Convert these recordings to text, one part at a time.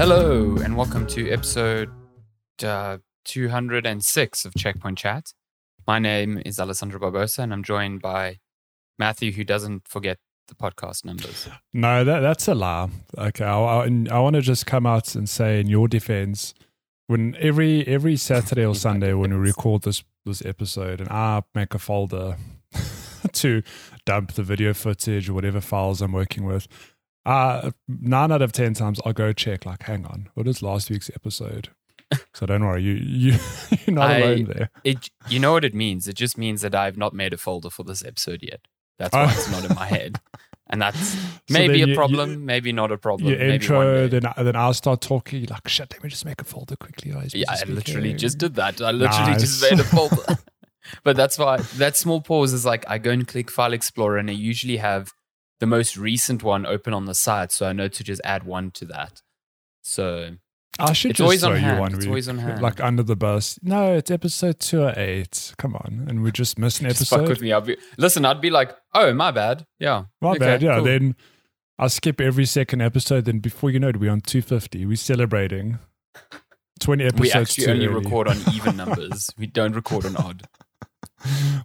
Hello, and welcome to episode uh, 206 of Checkpoint Chat. My name is Alessandro Barbosa, and I'm joined by Matthew, who doesn't forget the podcast numbers. No, that that's a lie. Okay, I, I, I want to just come out and say in your defense, when every every Saturday or Sunday when we record this this episode, and I make a folder to dump the video footage or whatever files I'm working with. Uh, nine out of ten times I'll go check like, hang on, what is last week's episode? So don't worry, you you you're not I- alone there. It, you know what it means? It just means that I've not made a folder for this episode yet. That's why Oh. it's not in my head. And that's So maybe then a problem, you- maybe not a problem. Maybe intro, then then I'll start talking. You're like, shit, let me just make a folder quickly. guys. Yeah, I literally just did that. I literally just made a folder. but that's why that small pause is like I go and click File Explorer, and I usually have the most recent one open on the side, so I know to just add one to that. So I should It's just always on throw you hand. one. It's we- always on hand. Like under the bus. No, it's episode two or eight. Come on, and we just missed an episode. just fuck with me. Be, listen, I'd be like, oh, my bad. Yeah, My Okay, bad. Yeah. cool. Then I skip every second episode. Then before you know it, we're on two fifty. We're celebrating twenty episodes. we actually only early. record on even numbers. we don't record on odd.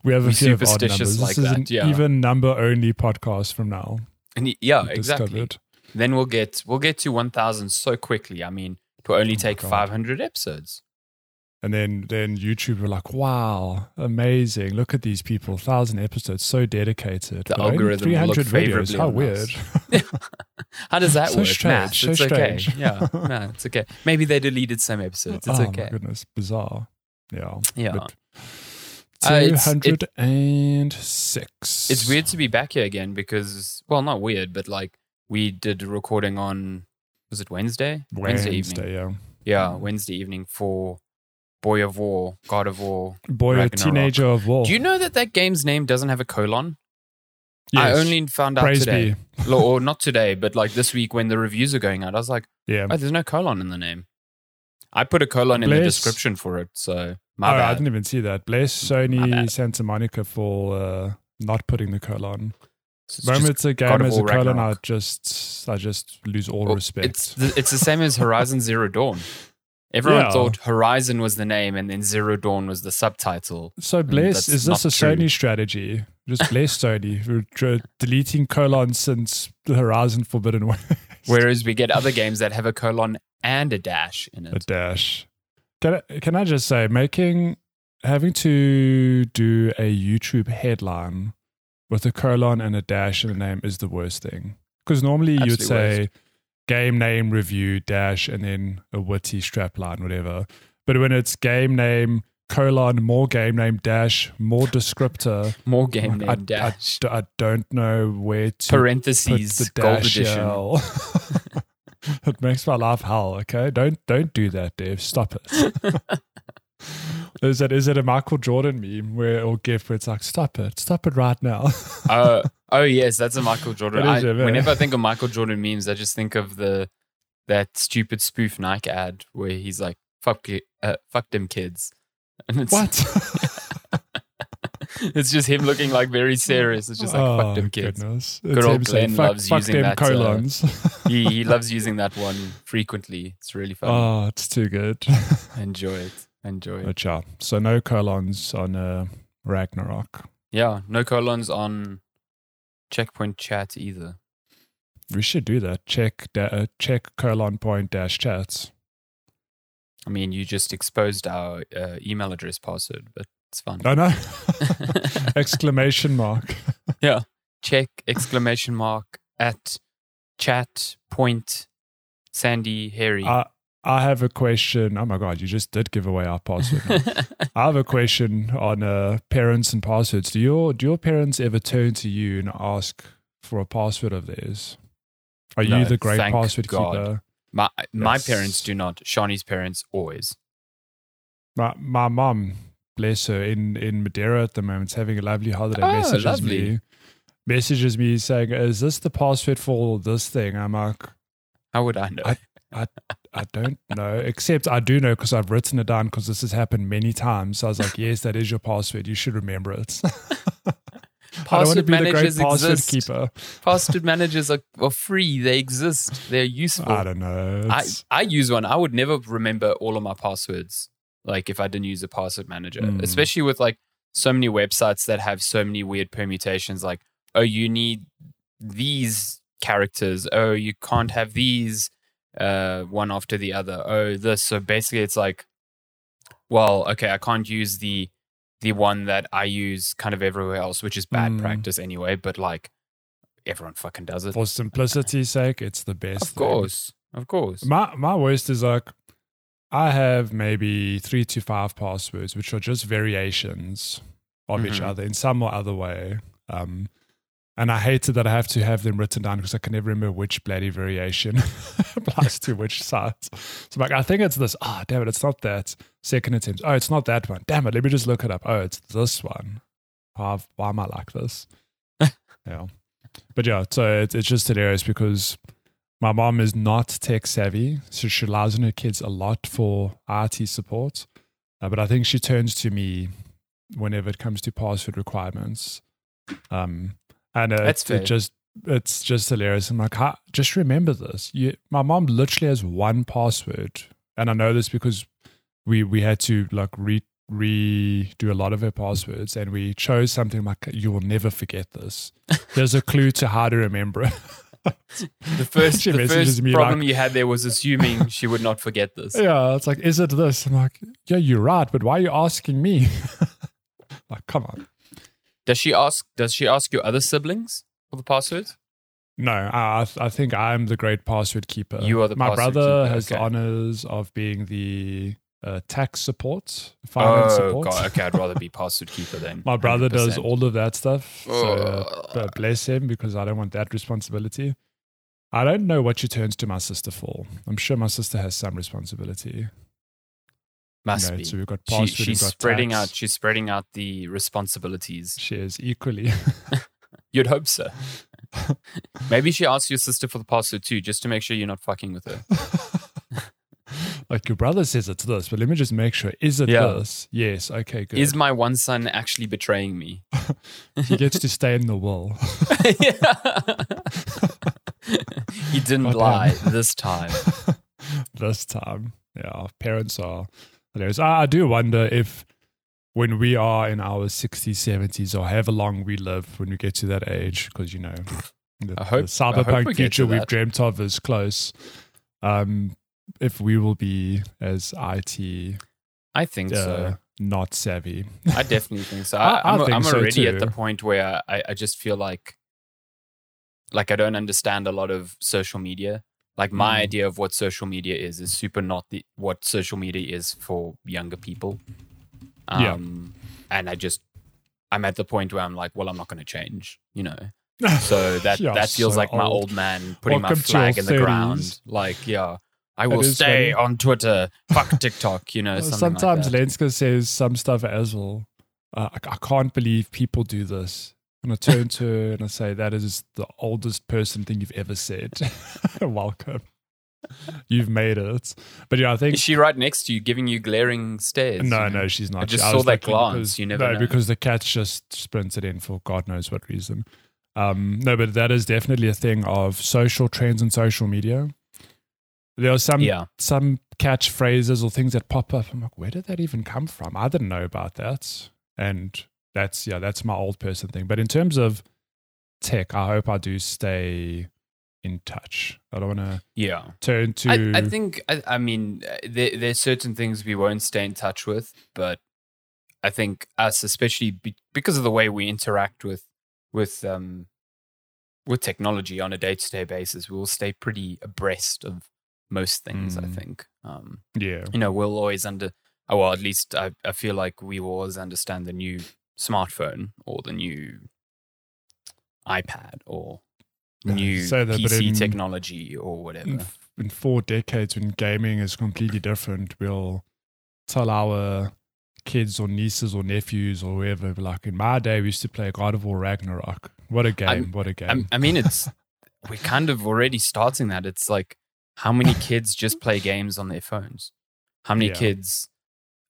We have a few of odd superstitious numbers. like this is that, an yeah. even number only podcast from now. And yeah, exactly. discovered. Then we'll get we'll get to one thousand so quickly. I mean, will only Oh take God. five hundred episodes. And then then YouTube were like, wow, amazing! Look at these people, thousand episodes, so dedicated. The But algorithm will 300 videos. How weird. How does that So work? strange, Math. so it's okay. strange. Yeah, no, it's okay. Maybe they deleted some episodes. It's oh okay. my goodness, bizarre. Yeah. Yeah. Uh, it's- it- 206. It's weird to be back here again because, well, not weird, but like we did a recording on, was it Wednesday? Wednesday, evening. yeah. Yeah, Wednesday evening for Boy of War, God of War. Boy, Ragnarok. teenager of war. Do you know that that game's name doesn't have a colon? I only found out Praise today. Or not today, but like this week when the reviews are going out. I was like, Yeah. oh, there's no colon in the name. I put a colon in the description for it, so Oh, my I didn't even see that. Bless Sony. Santa Monica for uh, not putting the colon. So it's a game as a colon, I just I just lose all well, respect. It's the, it's the same as Horizon Zero Dawn. Everyone Yeah. thought Horizon was the name, and then Zero Dawn was the subtitle. so bless is this a true. Sony strategy? Just bless Sony. We're dr- deleting colons since Horizon Forbidden West. Whereas we get other games that have a colon and a dash in it. a dash. Can I, can I just say, making having to do a YouTube headline with a colon and a dash in the name is the worst thing. Because normally you'd Absolute say game name review dash and then a witty strapline, whatever. But when it's game name colon more game name dash more descriptor, More game I, name I- dash. I, I don't know where to Parentheses, put the gold dash edition. It makes my life hell. Okay, don't don't do that, Dave. Stop it. is it is it a Michael Jordan meme where or gif where it's like stop it, stop it right now? uh, oh yes, that's a Michael Jordan. I, it, whenever I think of Michael Jordan memes, I just think of the that stupid spoof Nike ad where he's like, "Fuck, uh, fuck them kids," and it's what? it's just him looking like very serious. It's just like, oh, "Fuck them kids." Goodness. Good It's old Glenn fuck, loves fuck using them that, uh, colons. he he loves using that one frequently. It's really fun. oh, it's too good. Enjoy it. Enjoy but yeah, so no colons on uh, Ragnarok. Yeah, no colons on checkpoint chat either. We should do that. Check da- uh, check colon point dash chats. I mean, you just exposed our uh, email address password, but it's fun. Oh know. Exclamation mark. Yeah. Check exclamation mark at chat point Sandy Harry. I I have a question. Oh my god, you just did give away our password. I have a question on uh, parents and passwords. Do your do your parents ever turn to you and ask for a password of theirs? Are No, you the great thank password God. keeper? my my Yes. parents do not. Shawnee's parents always. My my mom, bless her, in in Madeira at the moment, is having a lovely holiday. Oh, messages lovely. me, messages me saying, "Is this the password for this thing?" I'm like, How would I know? I- I I don't know. Except I do know because I've written it down because this has happened many times. So I was like, yes, that is your password. You should remember it. I don't want to Password be the great managers password exist. keeper. Password managers are, are free. They exist. They're useful. I don't know. I, I use one. I would never remember all of my passwords, like if I didn't use a password manager, Mm. especially with like so many websites that have so many weird permutations. Like, oh, you need these characters. Oh, you can't have these uh, one after the other. Oh, this. So basically, it's like, well, okay, I can't use the the one that I use kind of everywhere else, which is bad Mm. practice anyway. But like, everyone fucking does it. for simplicity's sake, it's the best. Of thing. course, of course. My my worst is like I have maybe three to five passwords, which are just variations of each Mhm. other in some or other way. Um, and I hated that I have to have them written down because I can never remember which bloody variation applies to which site. So I'm like, I think it's this. Ah, damn it, it's not that. Second attempt. Oh, it's not that one. Damn it, let me just look it up. Oh, it's this one. Why, why am I like this? yeah. But yeah, so it's, it's just hilarious because my mom is not tech savvy, so she relies on her kids a lot for IT support. Uh, but I think she turns to me whenever it comes to password requirements. Um, and uh, That's it, fair. it just it's just hilarious. I'm like, "Ha- just remember this. You, my mom literally has one password, and I know this because we we had to like re redo a lot of her passwords, and we chose something like you will never forget this. There's a clue to how to remember it. The first, the first problem like- you had there was assuming she would not forget this. Yeah, it's like, is it this? I'm like, yeah, you're right, but why are you asking me? like, come on. Does she ask? Does she ask your other siblings for the passwords? No, I, I- I think I'm the great password keeper. You are the My brother keeper, has the honors of being the uh, tax support, finance oh support. god, okay. I'd rather be password keeper then. My brother does 100%. all of that stuff. So uh, bless him because I don't want that responsibility. I don't know what she turns to my sister for. I'm sure my sister has some responsibility. Must be. So we've got She, she's got spreading tax. out. She's spreading out the responsibilities. She is equally. You'd hope so. Maybe she asked your sister for the password too, just to make sure you're not fucking with her. like your brother says it's this, but let me just make sure. Is it Yeah. this? Yes. Okay, good. Is my one son actually betraying me? he gets to stay in the will. he didn't Goddamn. Um, lie this time. this time. Yeah, parents are hilarious. I, I do wonder if when we are in our 60s, 70s, or however long we live when we get to that age, because, you know, the, I hope- the cyberpunk we future we've dreamt of is close. Um, if we will be as IT I think uh, so. not savvy. I definitely think so. I- I, I'm, I think I'm so already at the point where I, I just feel like, like I don't understand a lot of social media. Like my Mm. idea of what social media is is super not the what social media is for younger people. Yeah. Um, and I just I'm at the point where I'm like, well, I'm not going to change, you know. So that You're that feels so like my old. old man putting Welcome my flag in the 30s. ground. Like, yeah, I will stay on Twitter. Fuck TikTok, you know. Sometimes like. Lenska says some stuff as well. Uh, I, I can't believe people do this. And I turn to her and I say, That is the oldest person thing you've ever said. Welcome. You've made it. But yeah, I think. Is she right next to you, giving you glaring stares? no, you know? no, she's not. I just saw that glance. because- You never no, know. because the cat's just sprinted in for God knows what reason. Um, no, but that is definitely a thing of social trends and social media. There are some Yeah. some catchphrases or things that pop up. I'm like, where did that even come from? I didn't know about that. And that's yeah, that's my old person thing. But in terms of tech, I hope I do stay in touch. I don't want to Yeah. turn to. I, I think, I, I mean, there, there's certain things we won't stay in touch with, but I think us, especially be, because of the way we interact with, with, um, with technology on a day to day basis, we will stay pretty abreast of most things, I Mm. think. Um, yeah, you know, we'll always under, oh, well, at least I, I feel like we will always understand the new smartphone or the new iPad or new that, PC in- technology or whatever. in, in four decades when gaming is completely different, we'll tell our kids or nieces or nephews or whoever, like in my day, we used to play God of War Ragnarok. What a game! I'm- what a game! I'm- I mean, it's we're kind of already starting that. It's like how many kids just play games on their phones? How many Yeah. kids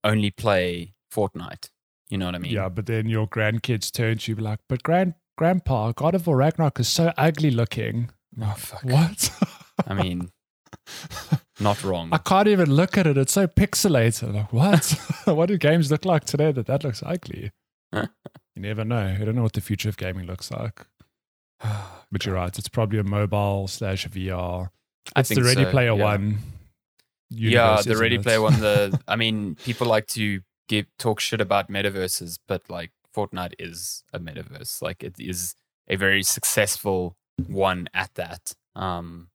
only play Fortnite? You know what I mean? Yeah, but then your grandkids turn to you be like, but grand grandpa, God of War Ragnarok is so ugly looking. Oh fuck. What? I mean, not wrong. I can't even look at it. It's so pixelated. Like, what? what do games look like today that that looks ugly? you never know. You don't know what the future of gaming looks like. But you're right. It's probably a mobile slash VR. I It's the Ready so, Player yeah. One. yeah, universe, the isn't Ready it? Player One. The I mean, people like to give talk shit about metaverses, but like Fortnite is a metaverse. Like it is a very successful one at that. Um,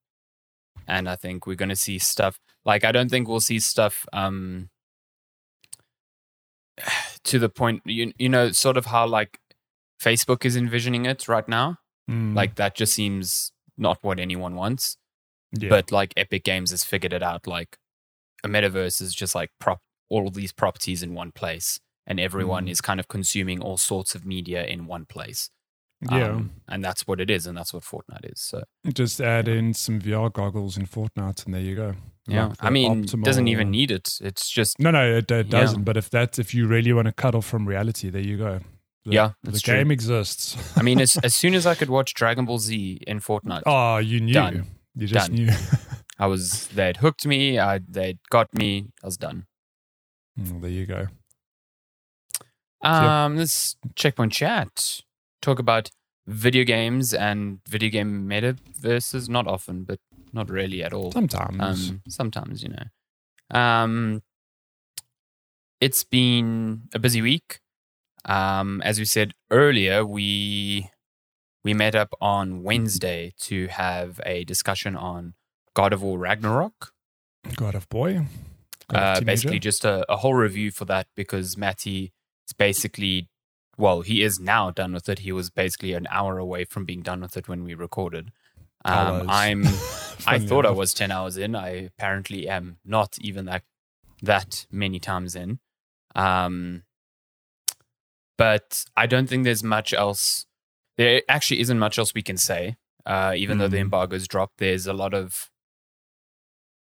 and I think we're going to see stuff like I don't think we'll see stuff um to the point you you know sort of how like Facebook is envisioning it right now. Mm, Like that just seems not what anyone wants. yeah. but like Epic Games has figured it out. Like a metaverse is just like prop all of these properties in one place, and everyone Mm. is kind of consuming all sorts of media in one place. yeah. Um, and that's what it is, and that's what Fortnite is. So Just add in some VR goggles in Fortnite, and there you go. yeah, Like I mean, doesn't even need it. It's just No, no, it, it Yeah. doesn't. But if that's if you really want to cut off from reality, there you go. The, Yeah, the true. game exists. I mean, as as soon as I could watch Dragon Ball Z in Fortnite, oh, you knew. Done. You just Done. knew. I was they'd hooked me. I they'd got me. I was done. Mm, there you go. Um, let's checkpoint chat. Talk about video games and video game metaverses. Not often, but not really at all. Sometimes. Um, sometimes, you know. Um, it's been a busy week. Um, as we said earlier, we we met up on Wednesday to have a discussion on God of War Ragnarok. God of Boy. Uh, basically, just a, a whole review for that because Matty is basically, well, he is now done with it. He was basically an hour away from being done with it when we recorded. I Um. I'm. I thought I was ten hours in. I apparently am not even that that many times in. Um, but I don't think there's much else. There actually isn't much else we can say. Uh, even though the Mm. embargo's dropped, there's a lot of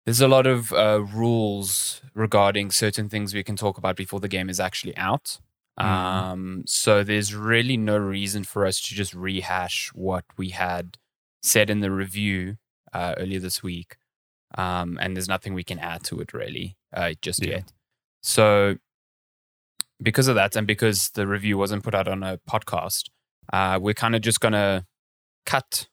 there's a lot of uh, rules regarding certain things we can talk about before the game is actually out. Mm. Um, so there's really no reason for us to just rehash what we had said in the review uh, earlier this week. Um, and there's nothing we can add to it really uh, just Yeah. yet. So because of that, and because the review wasn't put out on a podcast, uh, we're kind of just gonna cut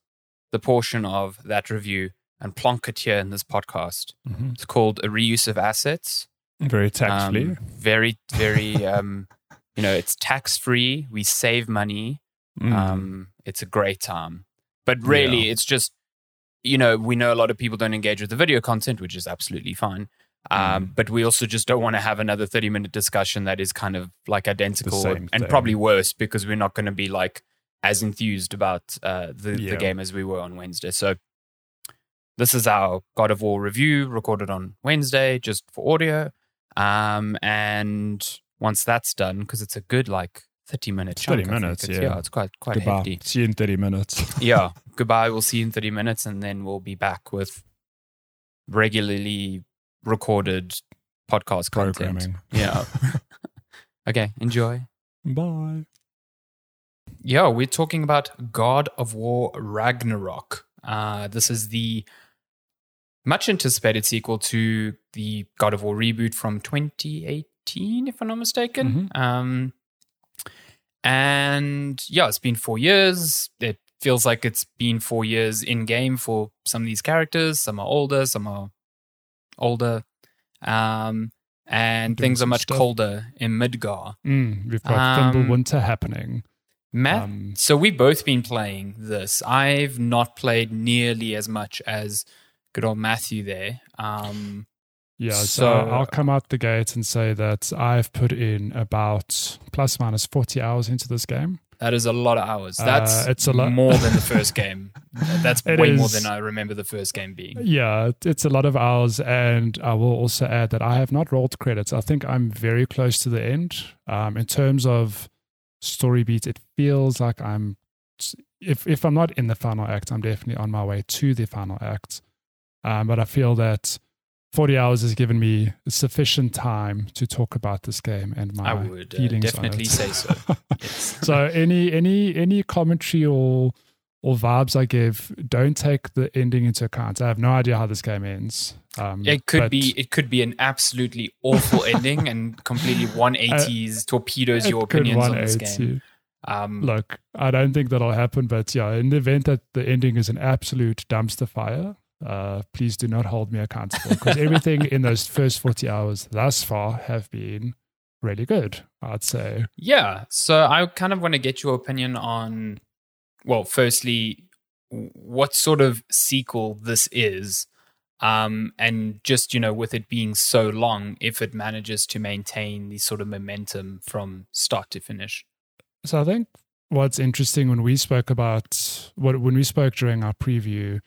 the portion of that review and plonk it here in this podcast. Mhm. It's called a reuse of assets. Very tactfully. Um, very, very, um, you know, it's tax free. We save money. Mm. Um, it's a great time. But really, Yeah. it's just, you know, we know a lot of people don't engage with the video content, which is absolutely fine. Um, Mm. But we also just don't want to have another 30 minute discussion that is kind of like identical and thing. probably worse because we're not going to be like as enthused about uh, the, Yeah. the game as we were on Wednesday. So this is our God of War review recorded on Wednesday just for audio. Um, and once that's done, because it's a good like 30 minute It's chunk. 30 minutes, It's- yeah. It's quite, quite Goodbye. hefty. See you in 30 minutes. yeah. Goodbye. We'll see you in 30 minutes and then we'll be back with regularly recorded podcast content. Yeah. okay. Enjoy. Bye. Yeah, we're talking about God of War Ragnarok. Uh, this is the much anticipated sequel to the God of War reboot from 2018, if I'm not mistaken. Um, and yeah, it's been four years. It feels like it's been four years in game for some of these characters. Some are older, some are older. Um, and Doing things are much stuff. colder in Midgard. Mm, we've got Um, Fimbulwinter happening. Matt Um, so we've both been playing this. I've not played nearly as much as good old Matthew there. Um, Yeah, so, So- I'll come out the gate and say that I've put in about plus minus 40 hours into this game. that is a lot of hours. Uh, That's it's a lot- more than the first game. That's It way more than I remember the first game being. Yeah, it's a lot of hours. And I will also add that I have not rolled credits. I think I'm very close to the end. Um, in terms of story beats, it feels like I'm, if, if I'm not in the final act, I'm definitely on my way to the final act. Um, but I feel that 40 hours has given me sufficient time to talk about this game and my I would uh, feelings definitely on it. say so. Yes. so any any any commentary or or vibes I give, don't take the ending into account. I have no idea how this game ends. Um, It could but be it could be an absolutely awful ending and completely 180s torpedoes your opinions on this game. Um, Look, I don't think that'll happen, but yeah, in the event that the ending is an absolute dumpster fire, uh, please do not hold me accountable because everything in those first 40 hours thus far have been really good, I'd say. yeah, so I kind of want to get your opinion on well, firstly, what sort of sequel this is. Um, and just, you know, with it being so long, if it manages to maintain the sort of momentum from start to finish. So I think what's interesting when we spoke about what when we spoke during our preview,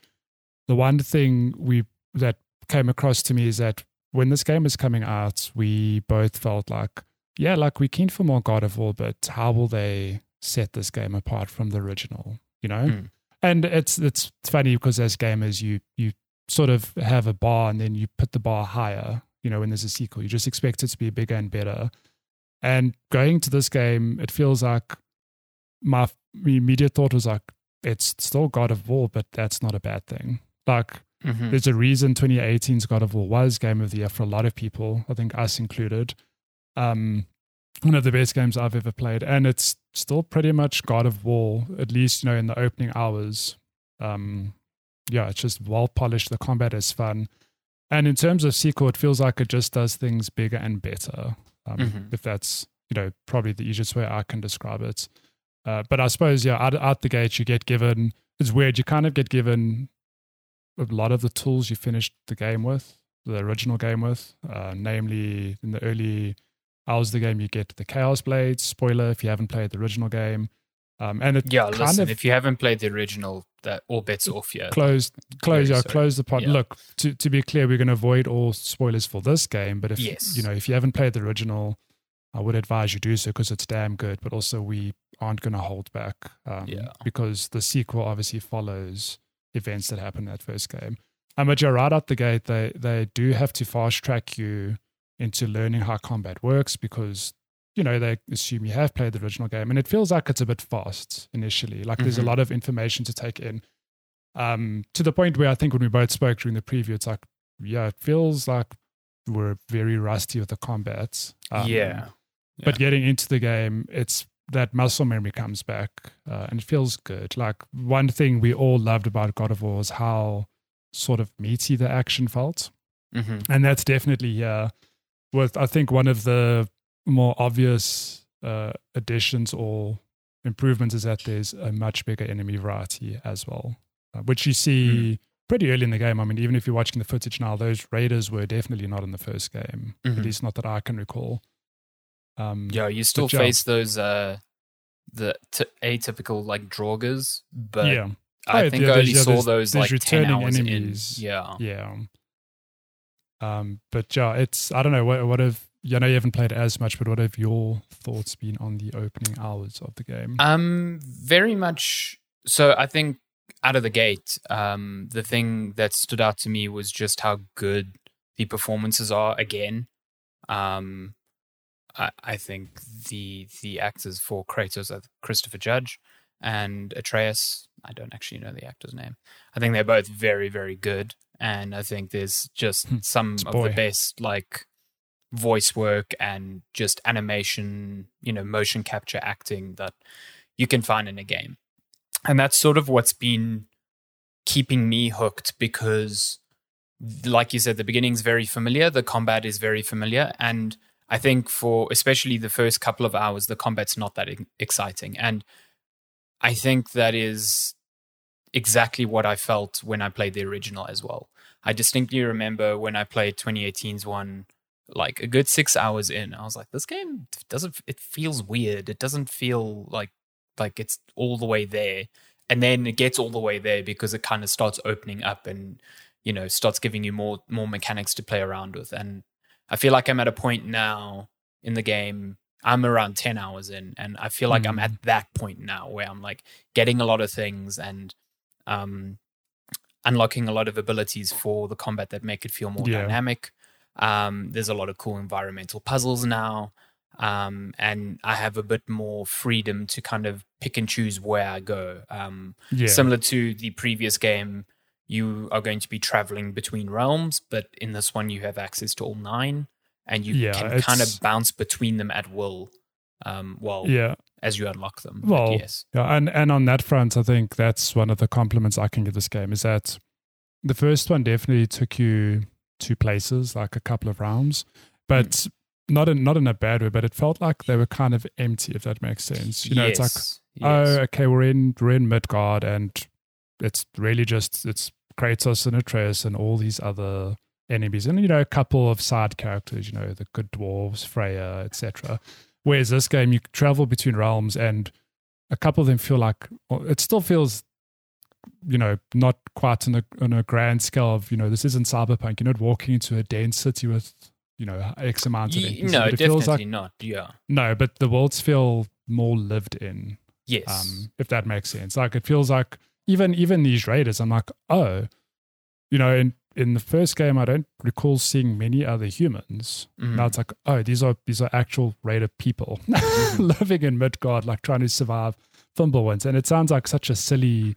the one thing we that came across to me is that when this game was coming out, we both felt like, yeah, like we're keen for more God of War, but how will they set this game apart from the original? You know? Hmm. And it's it's funny because as gamers you you sort of have a bar and then you put the bar higher, you know, when there's a sequel. You just expect it to be bigger and better. And going to this game, it feels like my immediate thought was like, it's still God of War, but that's not a bad thing. Like, Mhm. there's a reason 2018's God of War was Game of the Year for a lot of people, I think us included. Um, one of the best games I've ever played. And it's still pretty much God of War, at least, you know, in the opening hours. Um, yeah, it's just well polished. The combat is fun. And in terms of sequel, it feels like it just does things bigger and better. Um, Mhm. If that's, you know, probably the easiest way I can describe it. Uh, but I suppose, yeah, out, out the gate, you get given, it's weird, you kind of get given a lot of the tools you finished the game with, the original game with, uh, namely in the early hours of the game, you get the Chaos Blades. Spoiler if you haven't played the original game. Um, and it Yeah, kind listen, of if you haven't played the original, that all bets off here. closed, close, yeah, close the pod. Yeah. Look, to, to be clear, we're going to avoid all spoilers for this game. But if Yes. you know, if you haven't played the original, I would advise you do so because it's damn good. But also, we aren't going to hold back, um, Yeah. because the sequel obviously follows events that happened in that first game. Um, but you're right out the gate. They they do have to fast track you into learning how combat works because you know they assume you have played the original game, and it feels like it's a bit fast initially. Like there's a Mhm. lot of information to take in um, to the point where I think when we both spoke during the preview, it's like, yeah, it feels like we're very rusty with the combat. Um, yeah. But getting into the game, it's that muscle memory comes back uh, and it feels good. Like one thing we all loved about God of War is how sort of meaty the action felt. hmm And that's definitely here with, I think, one of the more obvious uh, additions or improvements is that there's a much bigger enemy variety as well, uh, which you see pretty early in the game. I mean, even if you're watching the footage now, those raiders were definitely not in the first game, Mhm. at least not that I can recall. Um, Yeah, you still face those uh the t- atypical like draugrs, but yeah, I Oh, think yeah, I only yeah, saw those like ten returning hours enemies. in. Yeah. yeah. Um, but yeah, it's I don't know what what have you know you haven't played as much, but what have your thoughts been on the opening hours of the game? Um, very much. So I think out of the gate, um, the thing that stood out to me was just how good the performances are again. Um, I, I think the the actors for Kratos are Christopher Judge and Atreus. I don't actually know the actor's name. I think they're both very very good, and I think there's just Hmm, some of the best like voice work and just animation, you know, motion capture acting that you can find in a game. And that's sort of what's been keeping me hooked because like you said the beginning's very familiar, the combat is very familiar and I think for especially the first couple of hours the combat's not that exciting and I think that is exactly what I felt when I played the original as well. I distinctly remember when I played 2018's one like a good 6 hours in I was like this game doesn't it feels weird. It doesn't feel like like it's all the way there and then it gets all the way there because it kind of starts opening up and you know starts giving you more more mechanics to play around with and i feel like i'm at a point now in the game i'm around 10 hours in and i feel like i'm Mm. at that point now where i'm like getting a lot of things and um unlocking a lot of abilities for the combat that make it feel more Yeah. dynamic. Um, there's a lot of cool environmental puzzles now. Um, and I have a bit more freedom to kind of pick and choose where I go. Um, Yeah. Similar to the previous game, you are going to be traveling between realms, but in this one, you have access to all nine, and you Yeah, can kind of bounce between them at will. Um, well, yeah. as you unlock them. Well, yes, Yeah, and and on that front, I think that's one of the compliments I can give this game is that the first one definitely took you to places, like a couple of rounds, but not in not in a bad way. But it felt like they were kind of empty, if that makes sense. You know, it's like Yes, oh, okay, we're in we're in Midgard, and it's really just it's Kratos and Atreus and all these other enemies, and you know, a couple of side characters, you know, the good dwarves, Freya, etc. Whereas this game, you travel between realms, and a couple of them feel like it still feels, you know, not quite on a on a grand scale of you know, this isn't cyberpunk. You're not walking into a dense city with you know X amount of NPCs, no, it definitely feels like not. Yeah. no, but the worlds feel more lived in Yes. um, if that makes sense. Like it feels like even even these raiders, I'm like, oh, you know, in in the first game, I don't recall seeing many other humans. Mhm. Now it's like, oh, these are these are actual raider people living in Midgard, like trying to survive Fimbulwinter. And it sounds like such a silly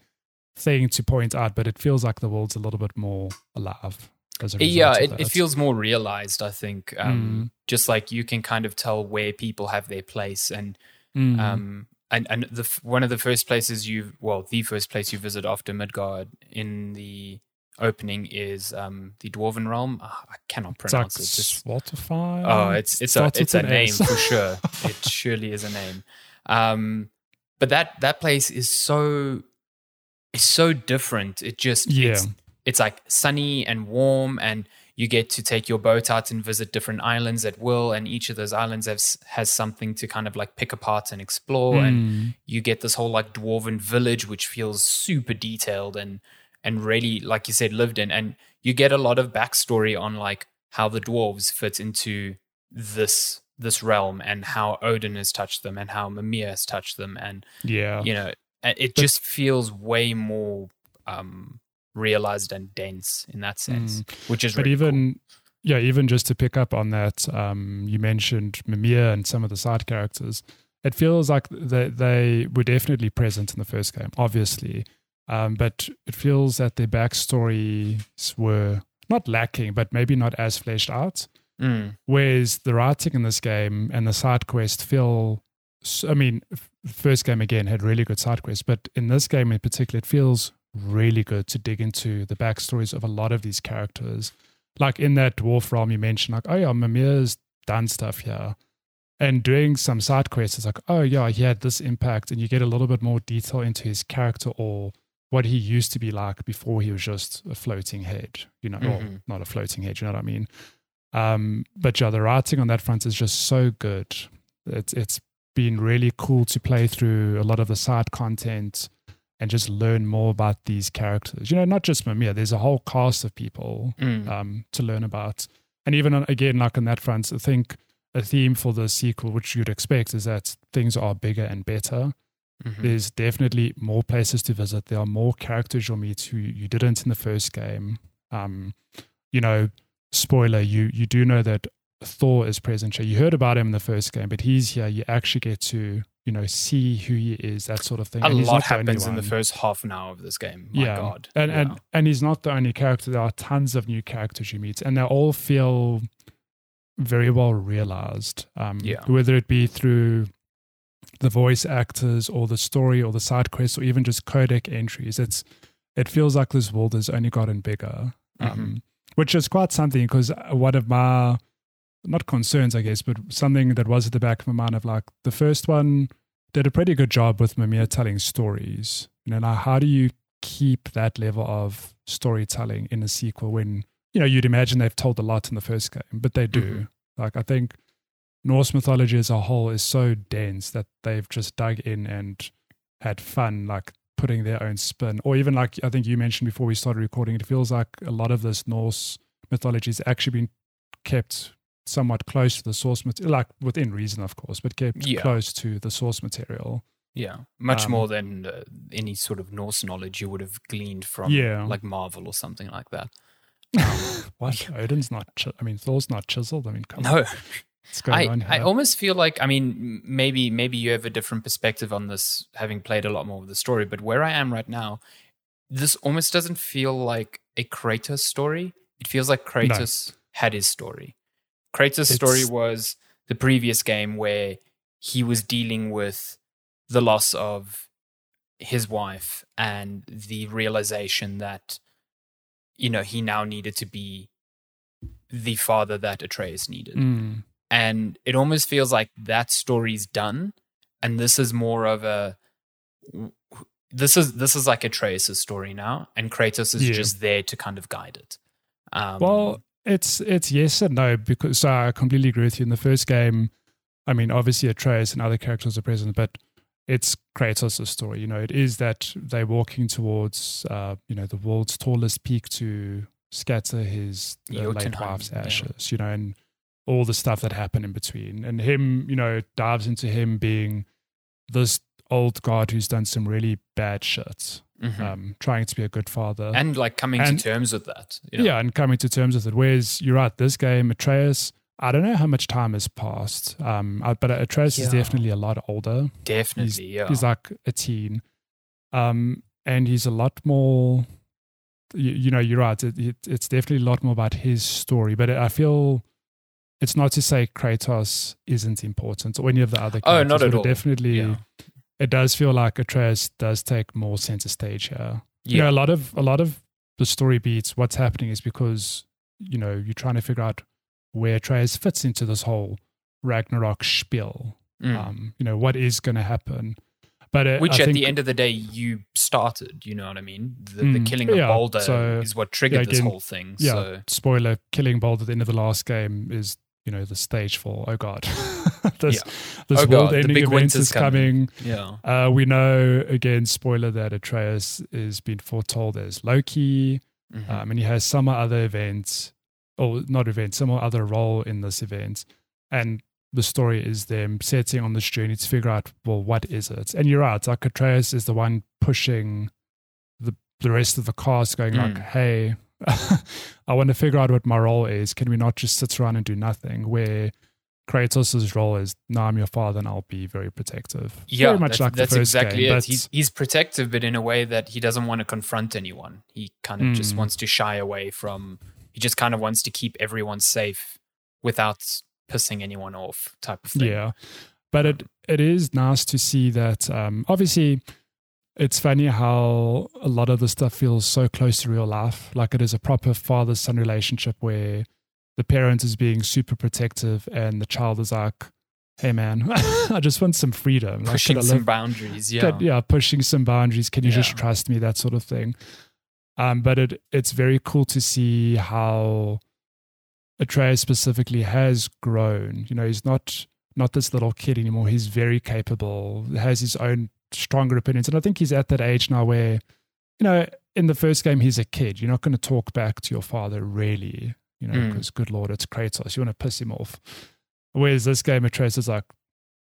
thing to point out, but it feels like the world's a little bit more alive. Yeah, it, it feels more realized. I think, Mm. um, just like you can kind of tell where people have their place, and Mm. um, and and the one of the first places you, well, the first place you visit after Midgard in the opening is um the Dwarven realm. Ah, I cannot pronounce it. Just Spotify. Oh, it's it's a it's a name S. for sure. It surely is a name. Um, but that that place is so it's so different. It just Yeah. it's, it's like sunny and warm, and you get to take your boat out and visit different islands at will, and each of those islands has has something to kind of like pick apart and explore, and Mm. you get this whole like dwarven village which feels super detailed and and really like you said lived in and you get a lot of backstory on like how the dwarves fit into this this realm and how odin has touched them and how mimir has touched them and yeah. you know it it But- just feels way more um realized and dense in that sense which is Mm. but really cool. even yeah even just to pick up on that um you mentioned mimir and some of the side characters it feels like they, they were definitely present in the first game obviously um but it feels that their backstories were not lacking but maybe not as fleshed out Mm, whereas the writing in this game and the side quest feel I mean f- first game again had really good side quests but in this game in particular it feels really good to dig into the backstories of a lot of these characters like in that dwarf realm you mentioned like oh yeah mimir's done stuff here and doing some side quests is like oh yeah he had this impact and you get a little bit more detail into his character or what he used to be like before he was just a floating head you know or Mhm. not a floating head you know what i mean um, but yeah, the writing on that front is just so good. It's it's been really cool to play through a lot of the side content and just learn more about these characters. You know, not just Mimir. There's a whole cast of people mm, um, to learn about. And even on, again, like on that front, I think a theme for the sequel, which you'd expect, is that things are bigger and better. mhm. There's definitely more places to visit. There are more characters you'll meet who you didn't in the first game. Um, you know, spoiler, you you do know that Thor is present here. You heard about him in the first game, but he's here. You actually get to, you know, see who he is, that sort of thing. a And lot not the happens in the first half an hour of this game my yeah. god And Yeah. and and he's not the only character. There are tons of new characters you meet, and they all feel very well realized. Um, Yeah. Whether it be through the voice actors or the story or the side quests or even just codex entries, it's it feels like this world has only gotten bigger, um, Mhm. which is quite something because one of my not concerns, I guess, but something that was at the back of my mind of like the first one did a pretty good job with Mimir telling stories. You know, now how do you keep that level of storytelling in a sequel when you know you'd imagine they've told a lot in the first game, but they do. Mhm. Like I think Norse mythology as a whole is so dense that they've just dug in and had fun, like putting their own spin. Or even like I think you mentioned before we started recording, it feels like a lot of this Norse mythology has actually been kept somewhat close to the source material, like within reason, of course, but kept Yeah. close to the source material. Yeah, much Um, more than uh, any sort of Norse knowledge you would have gleaned from Yeah. like Marvel or something like that. What? Odin's not. Chi- I mean, Thor's not chiseled. I mean, come on. No, What's going I, on here? I almost feel like I mean maybe maybe you have a different perspective on this having played a lot more of the story, but where I am right now, this almost doesn't feel like a Kratos story. It feels like Kratos had his story. Kratos' story was the previous game where he was dealing with the loss of his wife and the realization that you know he now needed to be the father that Atreus needed Mm. and it almost feels like that story's done and this is more of a this is this is like Atreus' story now and Kratos is Yeah. just there to kind of guide it um, Well, it's it's yes and no because so I completely agree with you. In the first game, I mean, obviously Atreus and other characters are present, but it's Kratos' story. You know, it is that they're walking towards, uh, you know, the world's tallest peak to scatter his uh, late wife's yeah. ashes. You know, and all the stuff that happened in between, and him, you know, dives into him being this old god who's done some really bad shit, mhm. um, trying to be a good father and like coming and- to terms with that you know? yeah, and coming to terms with it. Whereas you're right, this game, Atreus, I don't know how much time has passed, um, uh, but Atreus is definitely a lot older. definitely yeah He's like a teen, um, and he's a lot more. You, you know, you're right. It, it, it's definitely a lot more about his story, but I feel it's not to say Kratos isn't important or any of the other. Characters, oh, not at but all. Definitely, Yeah. It does feel like Atreus does take more center stage here you yeah. know a lot of a lot of the story beats what's happening is because you know you're trying to figure out where Atreus fits into this whole Ragnarok spiel. Mm. Um, you know what is going to happen, but uh, which I at think, the end of the day you started you know what I mean? The, the Mm, killing of yeah, Baldur so- is what triggered yeah, this whole thing yeah, so spoiler: killing Bold at the end of the last game is you know the stage for oh god, this this Oh world-ending big event is coming. yeah Uh, we know again, spoiler that Atreus is being foretold as Loki. Mhm. um, and he has some other events, or not event, some other role in this event, and the story is them setting on this journey to figure out, well, what is it? And you're right, like Atreus is the one pushing the the rest of the cast, going like, Mm. hey, I want to figure out what my role is. Can we not just sit around and do nothing? Where Kratos' role is, no, I'm your father, and I'll be very protective. Yeah, very much that's, like that's exactly game, it. He's, he's protective, but in a way that he doesn't want to confront anyone. He kind of just Mm. wants to shy away from. He just kind of wants to keep everyone safe without pissing anyone off, type of thing. Yeah, but it it is nice to see that. Um, obviously, it's funny how a lot of the stuff feels so close to real life. Like it is a proper father son relationship where the parent is being super protective and the child is like, "Hey, man, I just want some freedom. Like, pushing some live- boundaries. Yeah, could- yeah, pushing some boundaries. Can you just trust me? That sort of thing. Um, but it it's very cool to see how Atreus specifically has grown. You know, he's not not this little kid anymore. He's very capable, has his own stronger opinions. And I think he's at that age now where, you know, in the first game he's a kid. You're not going to talk back to your father really, you know, Mm. because good lord, it's Kratos. You want to piss him off. Whereas this game Atreus is like,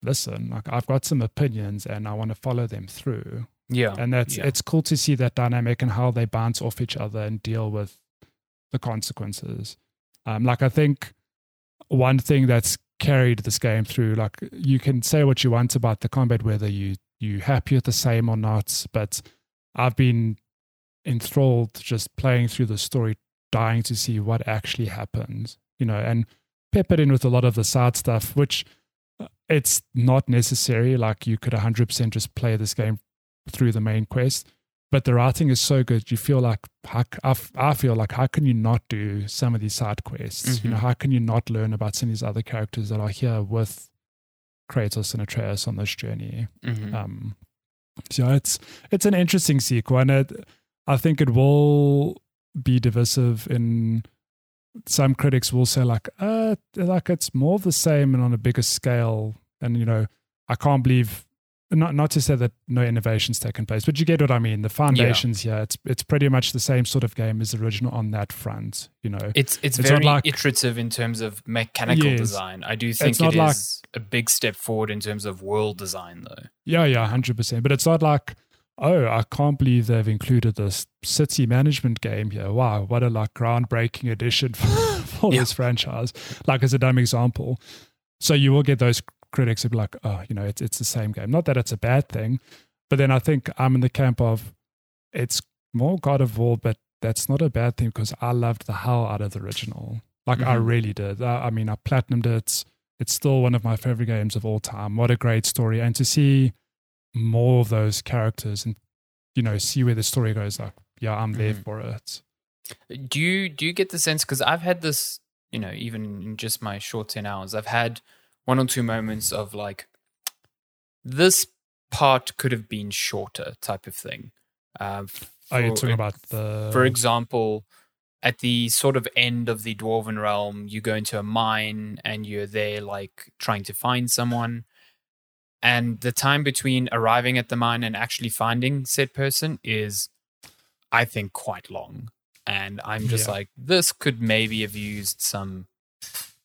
listen, like I've got some opinions and I want to follow them through yeah, and that's yeah. it's cool to see that dynamic and how they bounce off each other and deal with the consequences. Um, like I think one thing that's carried this game through, like you can say what you want about the combat, whether you you happy with the same or not, but I've been enthralled just playing through the story, dying to see what actually happens, you know, and peppered in with a lot of the side stuff, which uh, it's not necessary. Like you could 100% just play this game through the main quest. But the writing is so good. You feel like, how, I feel like, how can you not do some of these side quests? You know, Mhm. how can you not learn about some of these other characters that are here with Kratos and Atreus on this journey? Mhm. Um, so it's it's an interesting sequel, and it, I think it will be divisive. In some critics will say like, uh, like it's more the same and on a bigger scale. And you know, I can't believe not not to say that no innovations taken place, but you get what I mean. The foundations yeah, it's it's pretty much the same sort of game as original on that front. You know, It's it's, It's very like- iterative in terms of mechanical Yes. design. I do think not it like- is a big step forward in terms of world design, though. yeah, yeah, hundred percent. But it's not like, oh, I can't believe they've included this city management game here. Wow, what a like groundbreaking addition for, for Yeah. this franchise. Like as a dumb example, so you will get those critics who be like, oh, you know, it's it's the same game. Not that it's a bad thing, but then I think I'm in the camp of it's more God of War, but that's not a bad thing because I loved the hell out of the original. Like I Mhm. really did. I, I mean, I platinumed it. It's still one of my favorite games of all time. What a great story! And to see more of those characters and you know see where the story goes, like yeah, I'm there Mhm. for it. Do you do you get the sense? Because I've had this, you know, even in just my short ten hours, I've had one or two moments of like this part could have been shorter, type of thing. Um, Are you talking about the? For example, at the sort of end of the Dwarven realm, you go into a mine and you're there like trying to find someone. And the time between arriving at the mine and actually finding said person is, I think, quite long. And I'm just Yeah. like, this could maybe have used some,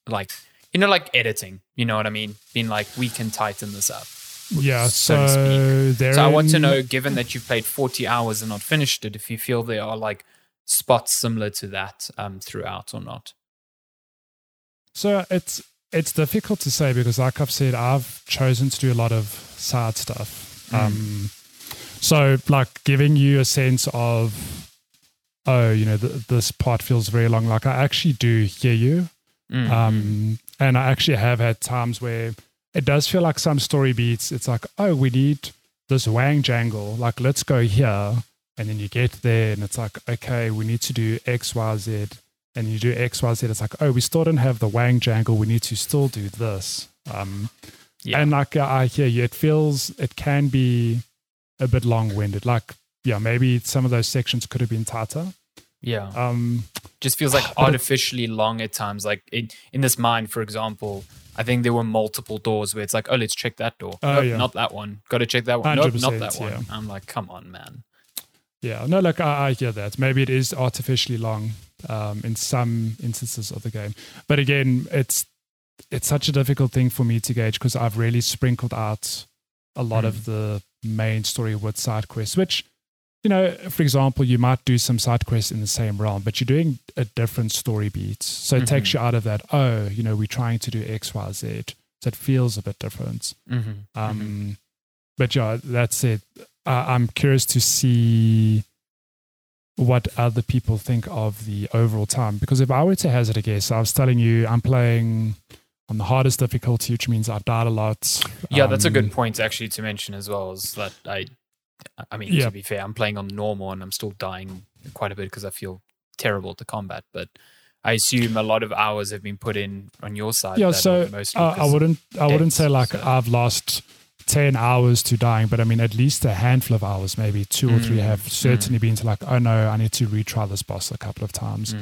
like, you know, like editing. You know what I mean? Being like, we can tighten this up. yeah, so so, there. So I want to know, given that you've played 40 hours and not finished it, if you feel there are like spots similar to that um, throughout or not. So it's it's difficult to say because, like I've said, I've chosen to do a lot of side stuff. Mm. Um, so like giving you a sense of, oh, you know, th- this part feels very long. Like I actually do hear you, Mm, um, and I actually have had times where it does feel like some story beats. It's like, oh, we need this wang jangle. Like let's go here, and then you get there, and it's like, okay, we need to do X, Y, Z and you do X, Y, Z, it's like, oh, we still don't have the Wang jangle. We need to still do this. Um, Yeah. And like I hear you, it feels it can be a bit long winded. Like, yeah, maybe some of those sections could have been tighter. yeah. Um, Just feels like artificially long at times. Like in, in this mine, for example, I think there were multiple doors where it's like, oh, let's check that door. Oh, Nope, yeah. Not that one. Got to check that one. Nope, not that one. yeah. I'm like, come on, man. yeah, no, like I, I hear that. Maybe it is artificially long um, in some instances of the game, but again, it's it's such a difficult thing for me to gauge because I've really sprinkled out a lot of the main story with side quests, which you know, for example, you might do some side quests in the same realm, but you're doing a different story beat, so it takes Mhm. you out of that. Oh, you know, we're trying to do X, Y, Z, so it feels a bit different. Mm-hmm. Um, But yeah, that's it. Uh, I'm curious to see what other people think of the overall time. Because if I were to hazard a guess, I was telling you I'm playing on the hardest difficulty, which means I've died a lot. Yeah, that's a Um, good point actually to mention as well. Is that I, I mean, Yeah. to be fair, I'm playing on normal and I'm still dying quite a bit because I feel terrible at the combat. But I assume a lot of hours have been put in on your side. Yeah, so uh, I wouldn't. I wouldn't say like so- I've lost ten hours to dying, but I mean at least a handful of hours, maybe two or three, Mm, have certainly been to like, oh no, I need to retry this boss a couple of times. Mm.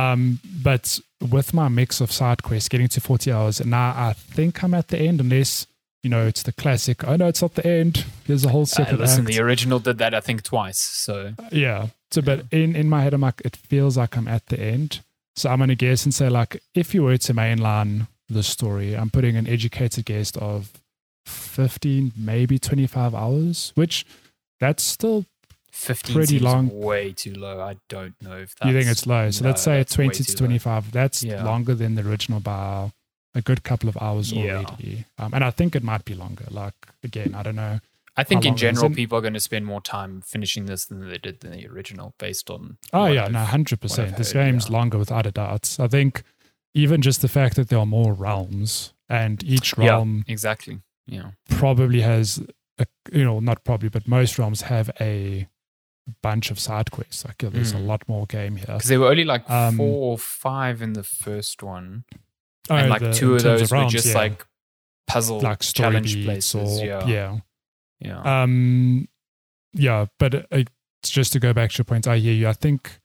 Um, but with my mix of side quests, getting to 40 hours, and now I think I'm at the end, unless, you know, it's the classic, oh no, it's not the end. Here's a whole Uh, separate listen, act. the original did that I think twice. So yeah. So, but in, in my head, I'm like, it feels like I'm at the end. So I'm going to guess and say, like, if you were to mainline the story, I'm putting an educated guess of 15, maybe 25 hours, which that's still, 15 Pretty long. way too low. I don't know if that's you think it's low. So no, let's say 20 to too low. 25. That's Yeah. longer than the original bar, a good couple of hours Yeah. already. Um, and I think it might be longer. Like, again, I don't know. I think in general, people are going to spend more time finishing this than they did than the original, based on. Oh, yeah, no, 100%. I've This heard, game's yeah. longer without a doubt. I think even just the fact that there are more realms and each Yeah. realm Exactly. Yeah. probably has, a, you know, not probably, but most realms have a bunch of side quests. Like, yeah, there's a Mm. lot more game here. Because there were only like Um, four or five in the first one, Oh, and like the- two of those were realms, just yeah. like puzzle like challenge places. or yeah. yeah. Yeah. Um, yeah, but uh, it's just to go back to your point, I hear you. I think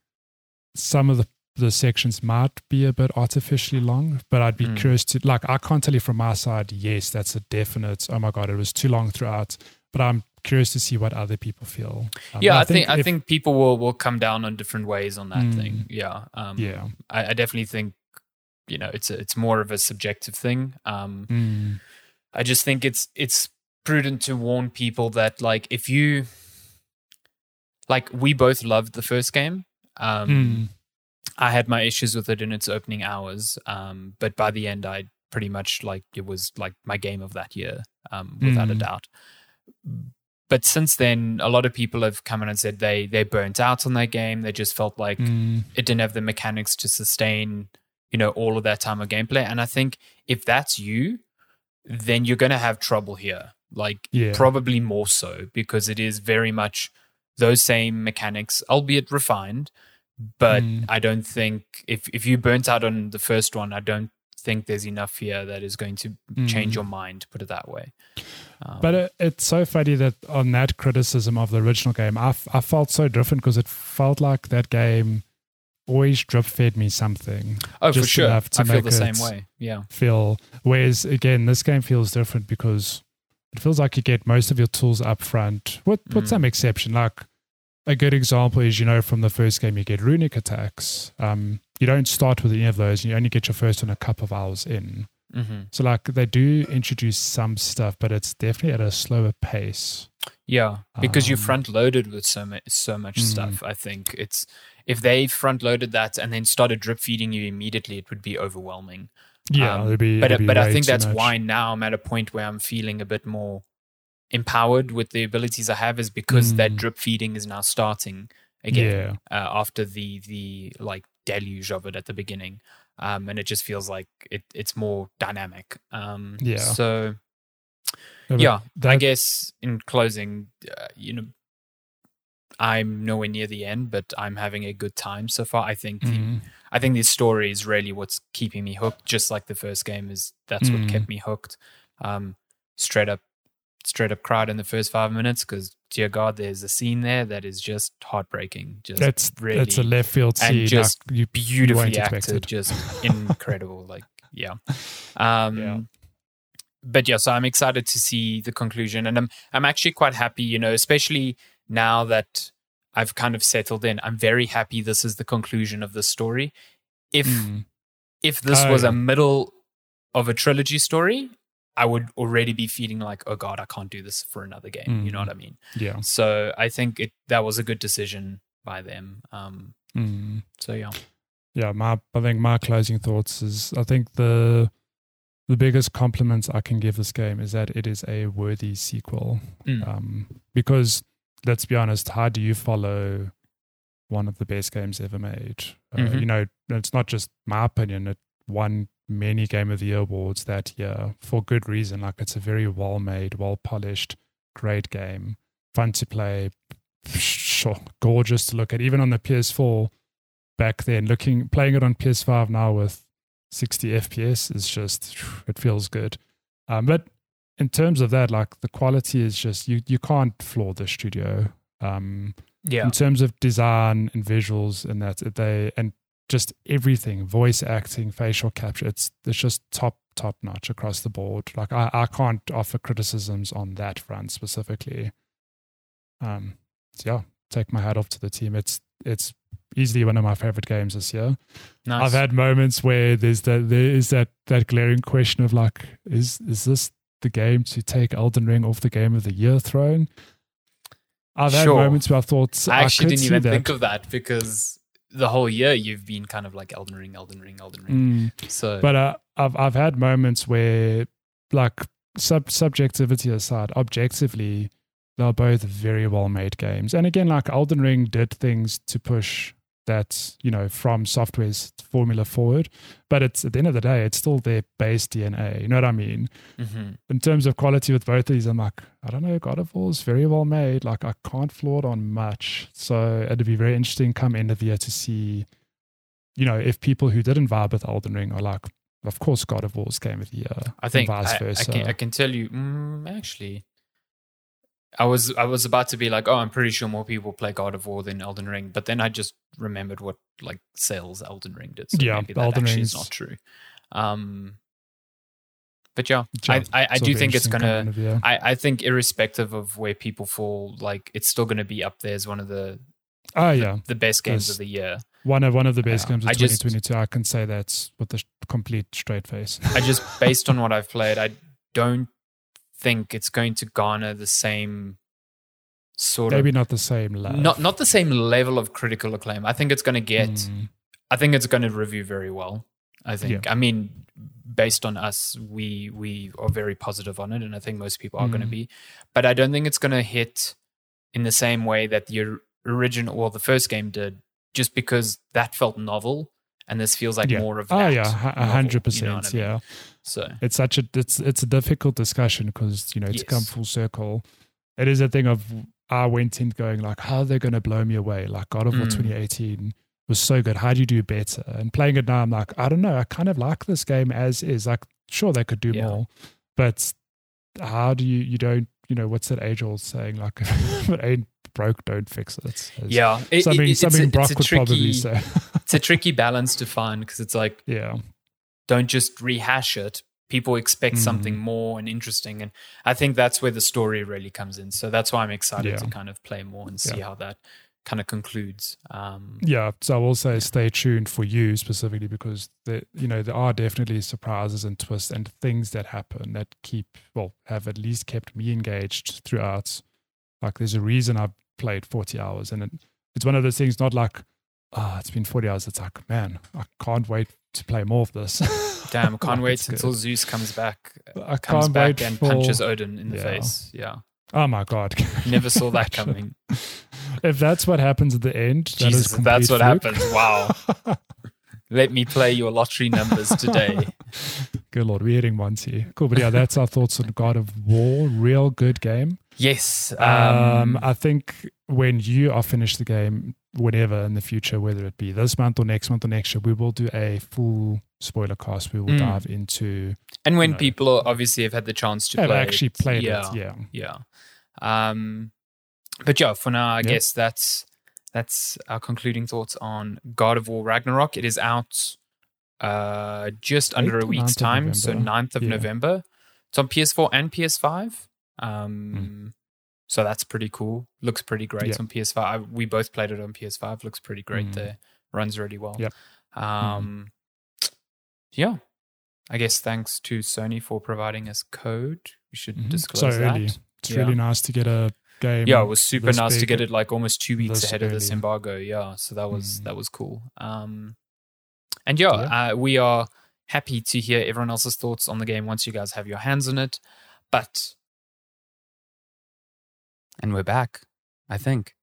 some of the the sections might be a bit artificially long, but I'd be Mm. curious to like. I can't tell you from my side. Yes, that's a definite. Oh my god, it was too long throughout. but I'm curious to see what other people feel. Um, yeah, I, think, I think people will will come down on different ways on that Mm. thing. Yeah, um, yeah. I, I definitely think you know it's a, it's more of a subjective thing. Um, Mm, I just think it's it's prudent to warn people that like if you like we both loved the first game. Um, mm, I had my issues with it in its opening hours, um, but by the end, I pretty much like it was like my game of that year, um, without a Mm. doubt. But since then, a lot of people have come in and said they they burnt out on that game. They just felt like mm, it didn't have the mechanics to sustain, you know, all of that time of gameplay. And I think if that's you, then you're going to have trouble here. Like Yeah. probably more so because it is very much those same mechanics, albeit refined. But Mm. I don't think if if you burnt out on the first one, I don't think there's enough here that is going to change Mm. your mind. Put it that way. Um, But it, it's so funny that on that criticism of the original game, I, f- I felt so different because it felt like that game always drip fed me something. oh, for just sure, enough to I feel the same way. Yeah. Feel whereas again, this game feels different because it feels like you get most of your tools up front, with with Mm. some exception. Like a good example is you know from the first game you get runic attacks. Um, you don't start with any of those. You only get your first one a couple of hours in. hmm So like they do introduce some stuff, but it's definitely at a slower pace. Yeah, because you Um, front loaded with so much so much Mm. stuff. I think it's if they front loaded that and then started drip feeding you immediately, it would be overwhelming. Yeah, Um, it'd be. But it'd be but I think that's much. why now I'm at a point where I'm feeling a bit more empowered with the abilities I have, is because that Mm. drip feeding is now starting again Yeah, uh, after the the like deluge of it at the beginning, um, and it just feels like it it's more dynamic. Um, Yeah. So No, yeah, I guess in closing, uh, you know, I'm nowhere near the end, but I'm having a good time so far. I think the, Mm, I think this story is really what's keeping me hooked. Just like the first game is, that's what Mm. kept me hooked. Um, straight up, straight up cried in the first five minutes because dear God, there's a scene there that is just heartbreaking. Just that's really that's a left field and scene. just like, you beautifully acted, just incredible. Like, yeah. Um, Yeah. But yeah, so I'm excited to see the conclusion, and I'm I'm actually quite happy, you know, especially now that I've kind of settled in. I'm very happy this is the conclusion of the story. If Mm, if this Oh, was a middle of a trilogy story, I would already be feeling like, oh god, I can't do this for another game. You know Mm. what I mean? yeah. So I think it that was a good decision by them. Um, Mm. so yeah. yeah, my I think my closing thoughts is I think the the biggest compliments I can give this game is that it is a worthy sequel. Mm. Um, because let's be honest, how do you follow one of the best games ever made? Uh, Mhm. you know, it's not just my opinion. It won many Game of the Year awards that year for good reason. Like it's a very well made, well polished, great game, fun to play, sure, gorgeous to look at. Even on the PS4 back then, looking playing it on PS5 now with 60 FPS is just it feels good. Um, but in terms of that, like the quality is just you you can't flaw the studio. Um, Yeah. in terms of design and visuals and that they and just everything, voice acting, facial capture, it's it's just top top notch across the board. Like I, I can't offer criticisms on that front specifically. Um so yeah, take my hat off to the team. It's it's easily one of my favorite games this year. Nice. I've had moments where there's that there is that that glaring question of like, is is this the game to take Elden Ring off the game of the year throne? I've had moments where I thought I actually could didn't even that. think of that because the whole year you've been kind of like Elden Ring, Elden Ring, Elden Ring. Mm. So But uh, I've I've had moments where, like sub subjectivity aside, objectively, they're both very well made games. And again, like Elden Ring did things to push that you know FromSoftware's formula forward, but it's at the end of the day, it's still their base DNA. You know what I mean? Mhm. In terms of quality with both of these, I'm like, I don't know, God of War is very well made. Like I can't flaw it on much. So it'd be very interesting come end of the year to see, you know, if people who didn't vibe with Elden Ring are like, of course, God of War's game of the year. I think vice I, I versa. can I can tell you mm, actually. I was I was about to be like, oh, I'm pretty sure more people play God of War than Elden Ring, but then I just remembered what like sales Elden Ring did. So Yeah, maybe that Elden actually Ring's- is not true. Um, but yeah, Yeah, I, I, I do think it's gonna. kind of, yeah. I, I think irrespective of where people fall, like it's still gonna be up there as one of the Oh yeah, the best games There's- of the year. one of one of the best Yeah. games of I just- 2022. I can say that with a complete straight face. I just based on what I've played, I don't think it's going to garner the same sort Maybe of maybe not the same love. not not the same level of critical acclaim. I think it's going to get. Mm, I think it's going to review very well. I think. I mean, based on us, we we are very positive on it, and I think most people are going to Mm. be. But I don't think it's going to hit in the same way that the original, well, the first game did, just because that felt novel, and this feels like Yeah. more of that. oh yeah, hundred you know what percent. I mean? Yeah, So it's such a it's it's a difficult discussion because you know to come full circle, it is a thing of I went in going like, how are they going to blow me away? Like God of War Mm. 2018 was so good. How do you do better? And playing it now, I'm like, I don't know. I kind of like this game as is. Like, sure they could do Yeah. more, but how do you you don't you know what's that age old saying like, if it ain't broke, don't fix it. It's yeah, it- it- something it's a- something it's Brok a would probably say. it's a tricky balance to find because it's like yeah, don't just rehash it. People expect Mm. something more and interesting, and I think that's where the story really comes in. So that's why I'm excited Yeah. to kind of play more and see Yeah. how that kind of concludes. Um, Yeah, so I will say stay tuned for you specifically because there, you know, there are definitely surprises and twists and things that happen that keep, well, have at least kept me engaged throughout. Like, there's a reason I've played 40 hours, and it, it's one of those things. Not like, ah, it's been 40 hours. It's like, man, I can't wait to play more of this. damn, can't Like, wait until good. Zeus comes back, I comes can't back and for, punches Odin in the Yeah. face. Yeah, Oh my god! never saw that coming. If that's what happens at the end, that is Jesus, that's what fluke. happens. Wow. Let me play your lottery numbers today. Good lord, we're hitting once here. Cool, but yeah, that's our thoughts on God of War. Real good game. Yes. Um, Um, I think when you are finished the game, whenever in the future, whether it be this month or next month or next year, we will do a full spoiler cast. We will Mm. dive into and when know. people are, obviously have had the chance to play actually it, played yeah, it. Yeah, yeah. Um, but yeah, for now, I Yep. guess that's that's our concluding thoughts on God of War Ragnarok. It is out uh, just under a week's 9th of time, so November. 9th of Yeah. November. It's on PS4 and PS5. Hmm. Um, So that's pretty cool. Looks pretty great Yeah. on PS5. I, we both played it on PS5. Looks pretty great Mm. there. Runs really well. Yep. Um, Yeah. I guess thanks to Sony for providing us code. We should Mhm. disclose So that. early. It's Yeah. really nice to get a game. Yeah, it was super nice to get it like almost two weeks ahead of this embargo. Yeah, so that was Mm. that was cool. Um, and yeah, Uh, we are happy to hear everyone else's thoughts on the game once you guys have your hands on it. But and we're back. I think.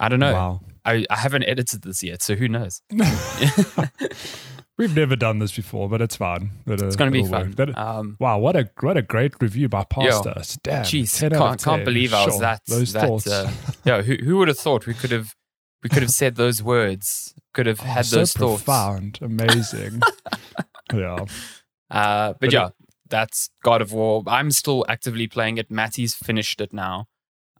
I don't know. Wow. I, I haven't edited this yet, so who knows? We've never done this before, but it's fun. But, uh, It's going to be fun. That- Um, wow, what a what a great review by Pasta. Damn, Jeez, 10 out of can't, can't 10. believe I was Sure, that. Those that thoughts. uh, yeah, who who would have thought we could have we could have said those words? Could have Oh, had so those thoughts. profound, amazing. yeah, Uh, but, But yeah, that's God of War. I'm still actively playing it. Matty's finished it now.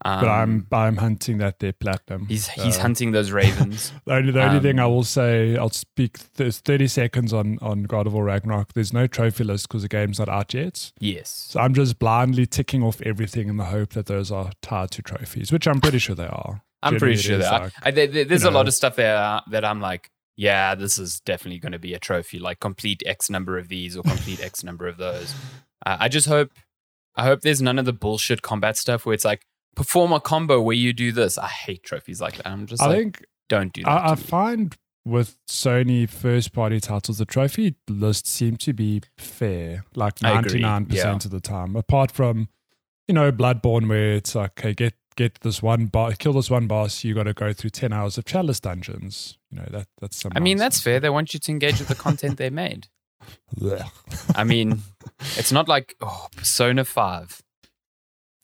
Um, but I'm I'm hunting that there platinum. he's he's Uh, hunting those ravens. The only, the only thing I Um, will say, I'll speak th- 30 seconds on, on God of War Ragnarok. There's no trophy list because the game's not out yet. yes. So I'm just blindly ticking off everything in the hope that those are tied to trophies, which I'm pretty sure they are. I'm pretty sure is that like- I, there, there- there's you a lot of stuff there uh, that I'm like, yeah, this is definitely going to be a trophy. Like complete X number of these or complete X number of those. Uh, I just hope, I hope there's none of the bullshit combat stuff where it's like perform a combo where you do this. I hate trophies like that. I'm just I like, think don't do that. I, I find with Sony first party titles, the trophy list seem to be fair, like 99% yeah. of the time. Apart from, you know, Bloodborne, where it's like, okay, get get this one boss, kill this one boss, you got to go through 10 hours of chalice dungeons. You know, that that's some I mean, that's fair. They want you to engage with the content they made. I mean, it's not like oh, Persona Five.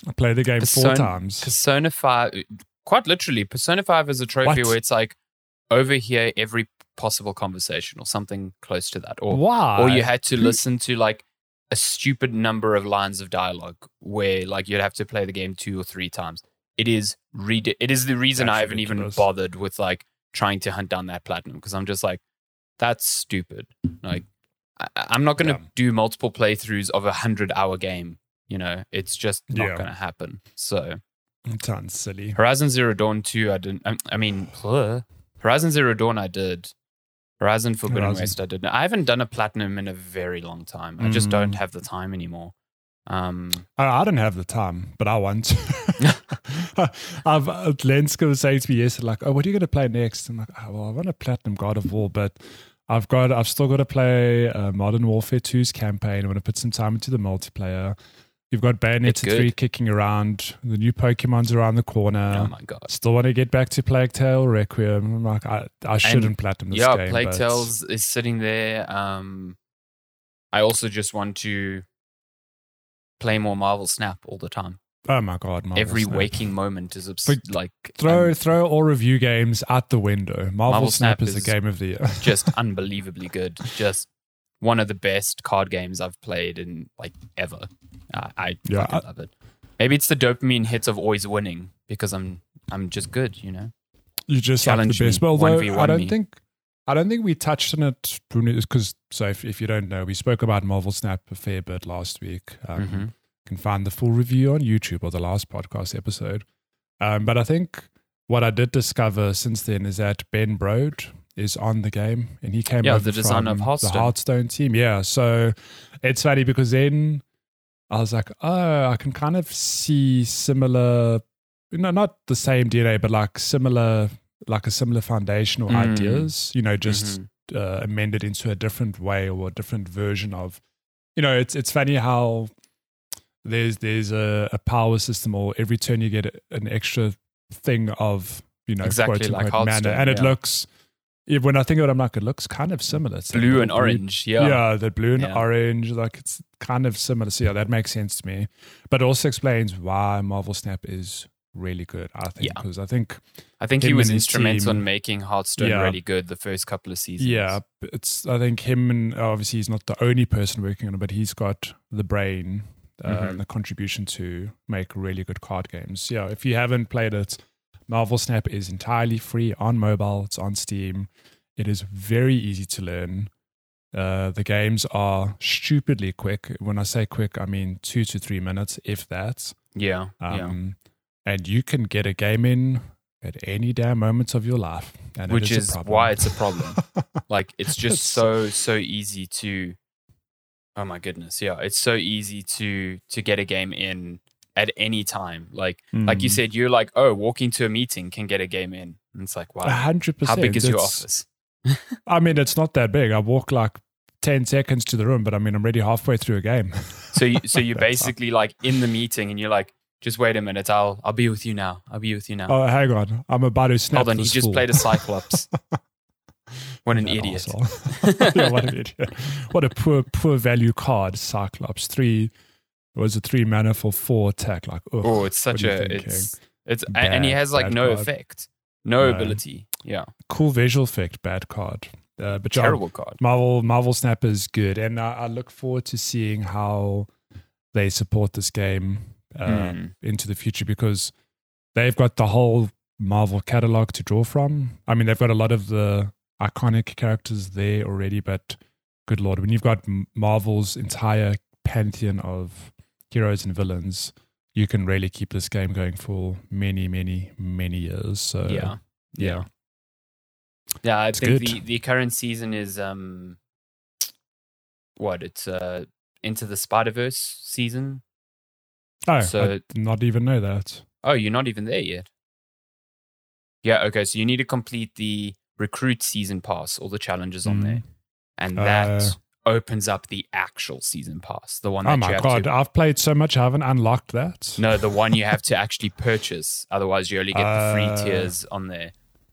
I played the game four times. Persona 5, quite literally, Persona 5 is a trophy What? where it's like overhear every possible conversation or something close to that. Or, Why? or you had to listen to like a stupid number of lines of dialogue where like you'd have to play the game two or three times. It is read it is the reason I haven't even bothered with like trying to hunt down that platinum because I'm just like, that's stupid. Like, I, I'm not going to Yeah. do multiple playthroughs of a hundred hour game. You know, it's just not Yeah. going to happen. So It sounds silly. Horizon Zero Dawn 2, I didn't. I, I mean, ugh. Horizon Zero Dawn, I did. Horizon Forbidden Horizon. West, I did. I haven't done a platinum in a very long time. I just Mm. don't have the time anymore. Um, I, I don't have the time, but I want. to. I've uh, Lenska was saying to me yesterday, like, "Oh, what are you going to play next?" I'm like, oh, "Well, I want a platinum God of War, but I've got, I've still got to play uh, Modern Warfare 2's campaign. I want to put some time into the multiplayer. You've got Bayonetta good. 3 kicking around. The new Pokemon's around the corner. oh my god! Still want to get back to Plague Tale Requiem. I'm like, I, I shouldn't platinum this yeah, game. Plague but- Tales is sitting there. Um, I also just want to play more Marvel Snap all the time. Oh my god! Marvel Every Snap. waking moment is obs- But like Throw um, throw all review games out the window. Marvel, Marvel Snap, Snap is the game of the year. just unbelievably good. Just one of the best card games I've played in like ever. I, I Yeah, fucking I- love it. Maybe it's the dopamine hits of always winning because I'm I'm just good, you know. You just the Challenge me, best. Well, though, 1v1 I don't me. think I don't think we touched on it because so if, if you don't know, we spoke about Marvel Snap a fair bit last week. Um, Mhm. You can find the full review on YouTube or the last podcast episode. Um, but I think what I did discover since then is that Ben Brode is on the game, and he came Yeah, over the designer of Hearthstone. the Hearthstone team. Yeah, so it's funny because then I was like, oh, I can kind of see similar, you know, not the same DNA, but like similar, like a similar foundational Mm. ideas. You know, just Mhm. uh, amended into a different way or a different version of you know it's it's funny how there's there's a, a power system or every turn you get an extra thing of you know Exactly quote like unquote mana Hearthstone, and it looks yeah, when I think about it I'm like it looks kind of similar like blue the and blue- orange. Yeah. yeah. the blue and Yeah. orange like it's kind of similar so yeah that makes sense to me but it also explains why Marvel Snap is really good I think Yeah. because I think I think he was instrumental in making Hearthstone Yeah. really good the first couple of seasons. Yeah, it's. I think him and obviously he's not the only person working on it, but he's got the brain uh, Mhm. and the contribution to make really good card games. Yeah, if you haven't played it, Marvel Snap is entirely free on mobile. It's on Steam. It is very easy to learn. Uh, the games are stupidly quick. When I say quick, I mean two to three minutes, if that. Yeah. yeah. Um, And you can get a game in at any damn moment of your life, and Which is problem. why it's a problem. Like it's just so so easy to Oh my goodness. Yeah, it's so easy to to get a game in at any time. Like like you Mm. said you're like, "Oh, walking to a meeting can get a game in." And it's like, "Wow. hundred How percent. big is your office?" I mean, it's not that big. I walk like ten seconds to the room, but I mean, I'm already halfway through a game. So you so you're basically like in the meeting and you're like, "Just wait a minute. I'll I'll be with you now. I'll be with you now." oh, hang on, I'm about to snap. Hold on, he just fool. played a Cyclops. what an That idiot. yeah, what an idiot! What a poor, poor value card. Cyclops three was a three mana for four attack. Like, ugh. Oh, it's such What are you a it's it's a- and he has like no card. effect, no No. ability. Yeah, cool visual effect, bad card. Uh, but terrible card. Marvel Marvel Snap is good, and I, I look forward to seeing how they support this game uh, Mm. into the future because they've got the whole Marvel catalog to draw from. I mean, they've got a lot of the iconic characters there already, but good lord, when you've got Marvel's entire pantheon of heroes and villains, you can really keep this game going for many, many, many years. So yeah, yeah. yeah. I think good. the the current season is um, what it's uh into the Spider Verse season. Oh, So- I did not even know that. Oh, you're not even there yet. Yeah. Okay. So you need to complete the recruit season pass, all the challenges on Mm. there, and Uh, that opens up the actual season pass, the one that Oh my god, to I've played so much, I haven't unlocked that. No, the one you have to actually purchase. Otherwise, you only get the free Uh. tiers on there.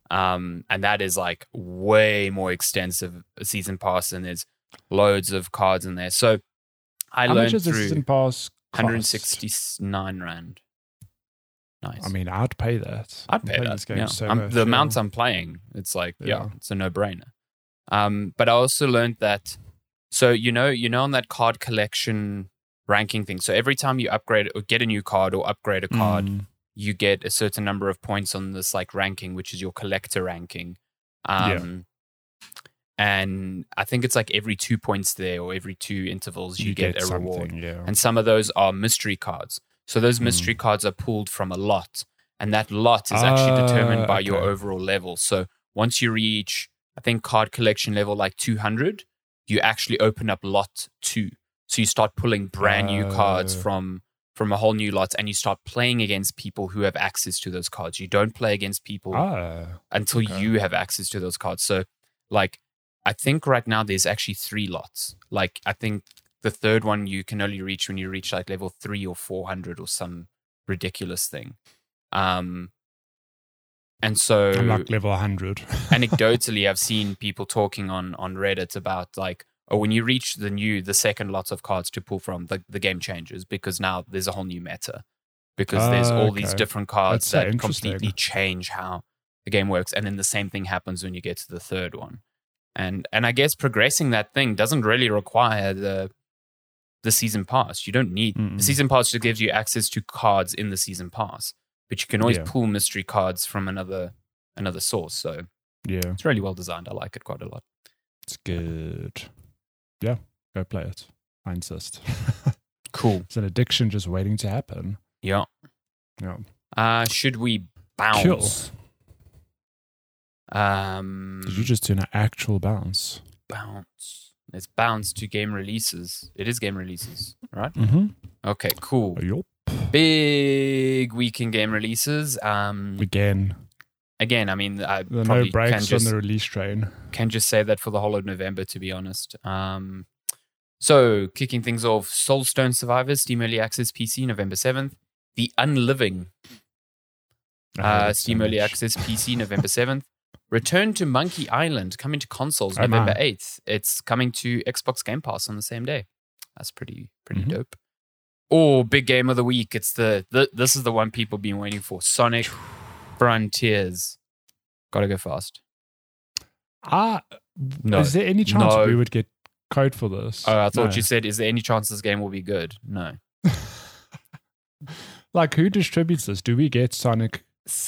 Um, and that is like way more extensive season pass, and there's loads of cards in there. So I How learned much through season pass? cost? 169 rand. Nice. I mean, I'd pay that. I'd pay that. This game yeah. so I'm- much, the yeah. amount I'm playing, it's like yeah, Yeah. it's a no brainer. Um, but I also learned that. So you know, you know, on that card collection ranking thing. So every time you upgrade or get a new card or upgrade a card, Mm, you get a certain number of points on this like ranking, which is your collector ranking. Um, and I think it's like every two points there or every two intervals you, get, a reward. Yeah. And some of those are mystery cards. So those mystery cards are pulled from a lot, and that lot is actually determined Ah, by your overall level. So once you reach, I think card collection level like 200, you actually open up lot two. So you start pulling brand new cards Oh. from from a whole new lot, and you start playing against people who have access to those cards. You don't play against people ah, until okay. you have access to those cards. So, like, I think right now there's actually three lots. Like, I think the third one you can only reach when you reach like level three or 400 or some ridiculous thing. Um, and so, I'm like level 100. anecdotally, I've seen people talking on on Reddit about like, oh, when you reach the new, the second lots of cards to pull from, the, the game changes because now there's a whole new meta. Because there's all these different cards That's that completely change how the game works, and then the same thing happens when you get to the third one. And and I guess progressing that thing doesn't really require the the season pass. You don't need Mm-mm. the season pass just gives you access to cards in the season pass, but you can always Yeah. pull mystery cards from another another source. So yeah, it's really well designed. I like it quite a lot. it's good. Yeah, go play it. I insist. Cool. it's an addiction just waiting to happen. Yeah. Yeah. Uh, should we bounce? Um, Did you just do an actual bounce? bounce? Let's bounce to game releases. It is game releases, right? Mm-hmm. Okay, cool. Yup. Big weekend game releases. Um, Again, again, I mean, I there no probably can brakes on just the release train. can just say that for the whole of November, to be honest. Um, so, kicking things off, Soulstone Survivors, Steam Early Access PC, November 7th. The Unliving, uh, it so Steam Early. Access PC, November 7th. Return to Monkey Island, coming to consoles, Oh, November man. 8th. It's coming to Xbox Game Pass on the same day. That's pretty, pretty Mhm. dope. Oh, big game of the week. It's the, the this is the one people been waiting for. Sonic Frontiers. Gotta go fast. Ah, No. is there any chance No. we would get code for this? Oh, I thought No. you said, is there any chance this game will be good? No. like, who distributes this? Do we get Sonic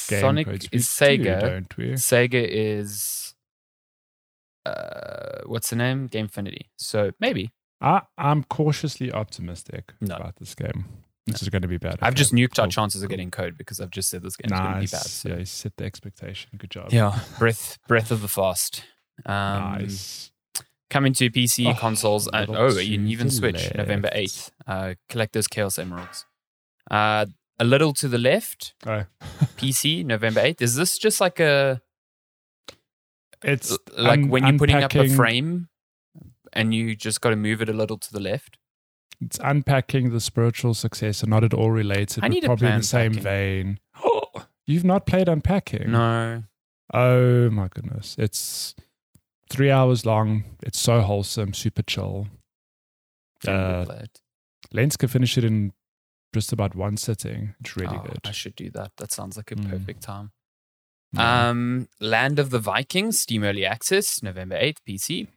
game Sonic codes? is We do, Sega. don't we? Sega is uh what's the name? Gamefinity. So maybe. I, I'm cautiously optimistic No. about this game. This is going to be bad. I've just nuked our cool. chances of getting code because I've just said this game's gonna be bad. Nice. So. Yeah, you set the expectation. Good job. Yeah. Breath Breath of the Fast. Um nice. coming to PC, Oh, consoles, and oh, to and even Switch, November eighth. Uh collect those Chaos Emeralds. Uh a little to the left, Oh. PC, November eighth. Is this just like a It's like un- when you're putting up a frame and you just got to move it a little to the left. It's unpacking the spiritual successor, not at all related. I need probably in the same Unpacking. vein. Oh, you've not played unpacking? No, Oh my goodness! It's three hours long. It's so wholesome, super chill. I need to Uh, play it. Lens can finish it in just about one sitting. It's really Oh, good. I should do that. That sounds like a Mm. perfect time. Um, Land of the Vikings, Steam Early Access, November eighth, PC.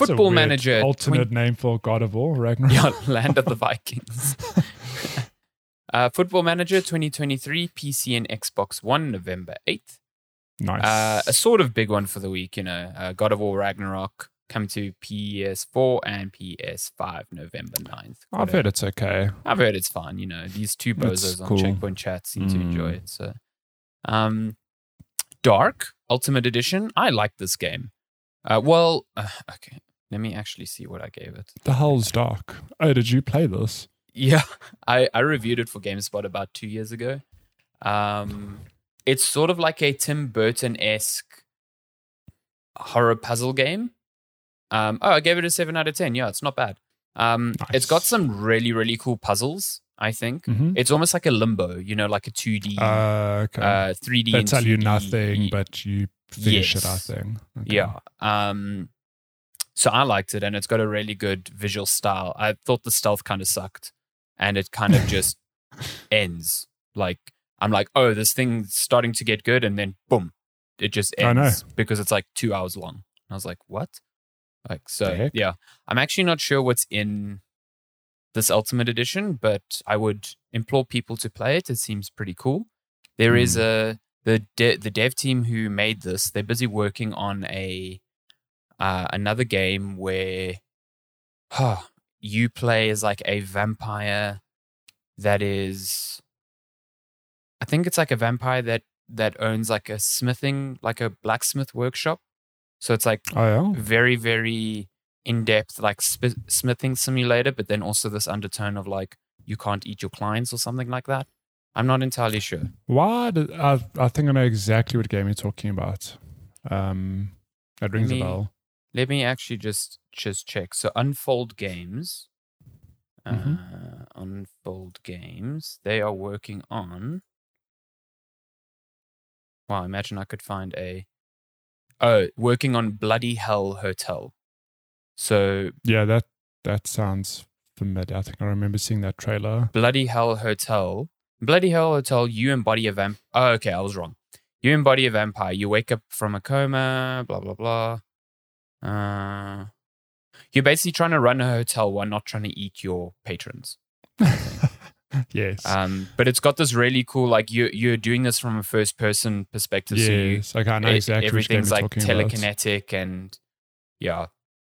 It's Football Manager, alternate name for God of War, Ragnarok. Yeah, Land of the Vikings. uh, Football Manager 2023, PC and Xbox One, November 8th. nice. Uh, a sort of big one for the week, you know. Uh, God of War Ragnarok come to PS4 and PS5 November 9th. I've heard it's okay. I've heard it's fun. You know, these two bozos on. Checkpoint Chat seem to Mm. enjoy it. So, um, DARQ Ultimate Edition. I like this game. Uh, well, uh, okay. Let me actually see what I gave it. The hell's DARQ? Oh, did you play this? Yeah, I, I reviewed it for GameSpot about two years ago. Um, it's sort of like a Tim Burton esque horror puzzle game. Um, oh, I gave it a seven out of ten. Yeah, it's not bad. Um, It's got some really really cool puzzles. I think Mm-hmm. it's almost like a limbo. You know, like a two D, Uh, okay. uh, three D. they tell you nothing, but you finish Yes. it out thing. Okay. Yeah. Um, so I liked it, and it's got a really good visual style. I thought the stealth kind of sucked, and it kind of just ends. Like I'm like, oh, this thing's starting to get good, and then boom, it just ends because it's like two hours long. And I was like, what? Like so, yeah. I'm actually not sure what's in this Ultimate Edition, but I would implore people to play it. It seems pretty cool. There is Hmm. a the de- the dev team who made this. They're busy working on a uh, another game where huh, you play as like a vampire that is I think it's like a vampire that that owns like a smithing like a blacksmith workshop. So it's like Oh yeah. very very in depth like sp- smithing simulator but then also this undertone of like you can't eat your clients or something like that. I'm not entirely sure. Why? I I think I know exactly what game you're talking about. Um, that rings me- a bell. Let me actually just just check. So Unfold Games, Mhm. uh, Unfold Games, they are working on. Wow! Imagine I could find a. Oh, working on Bloody Hell Hotel. So Yeah, that that sounds familiar. I think I remember seeing that trailer. Bloody Hell Hotel. Bloody Hell Hotel, you embody a vamp. Oh, okay, I was wrong. You embody a vampire. You wake up from a coma, blah, blah, blah. Uh, you're basically trying to run a hotel while not trying to eat your patrons. yes. Um, but it's got this really cool, like, you, you're doing this from a first person perspective. So you, yes. Okay, I know exactly everything's like talking about. telekinetic and yeah,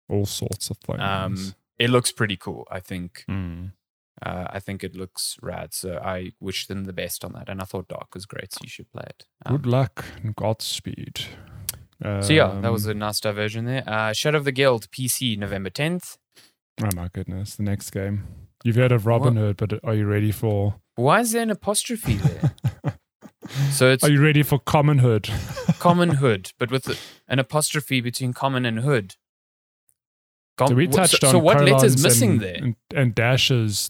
All sorts of things. um, it looks pretty cool. I think Mm. Uh, I think it looks rad. So I wish them the best on that. And I thought DARQ was great, so you should play it. Um, Good luck and Godspeed. So yeah, that was Um, a nice diversion there. Uh, Shadow of the Guild PC November 10th. Oh my goodness, the next game. You've heard of Robin Hood, but are you ready for? Why is there an apostrophe there? so it's Are you ready for Common'hood? common hood, but with a- an apostrophe between common and hood. Com- So we touched so, on so what letter's missing and, there? and, and dashes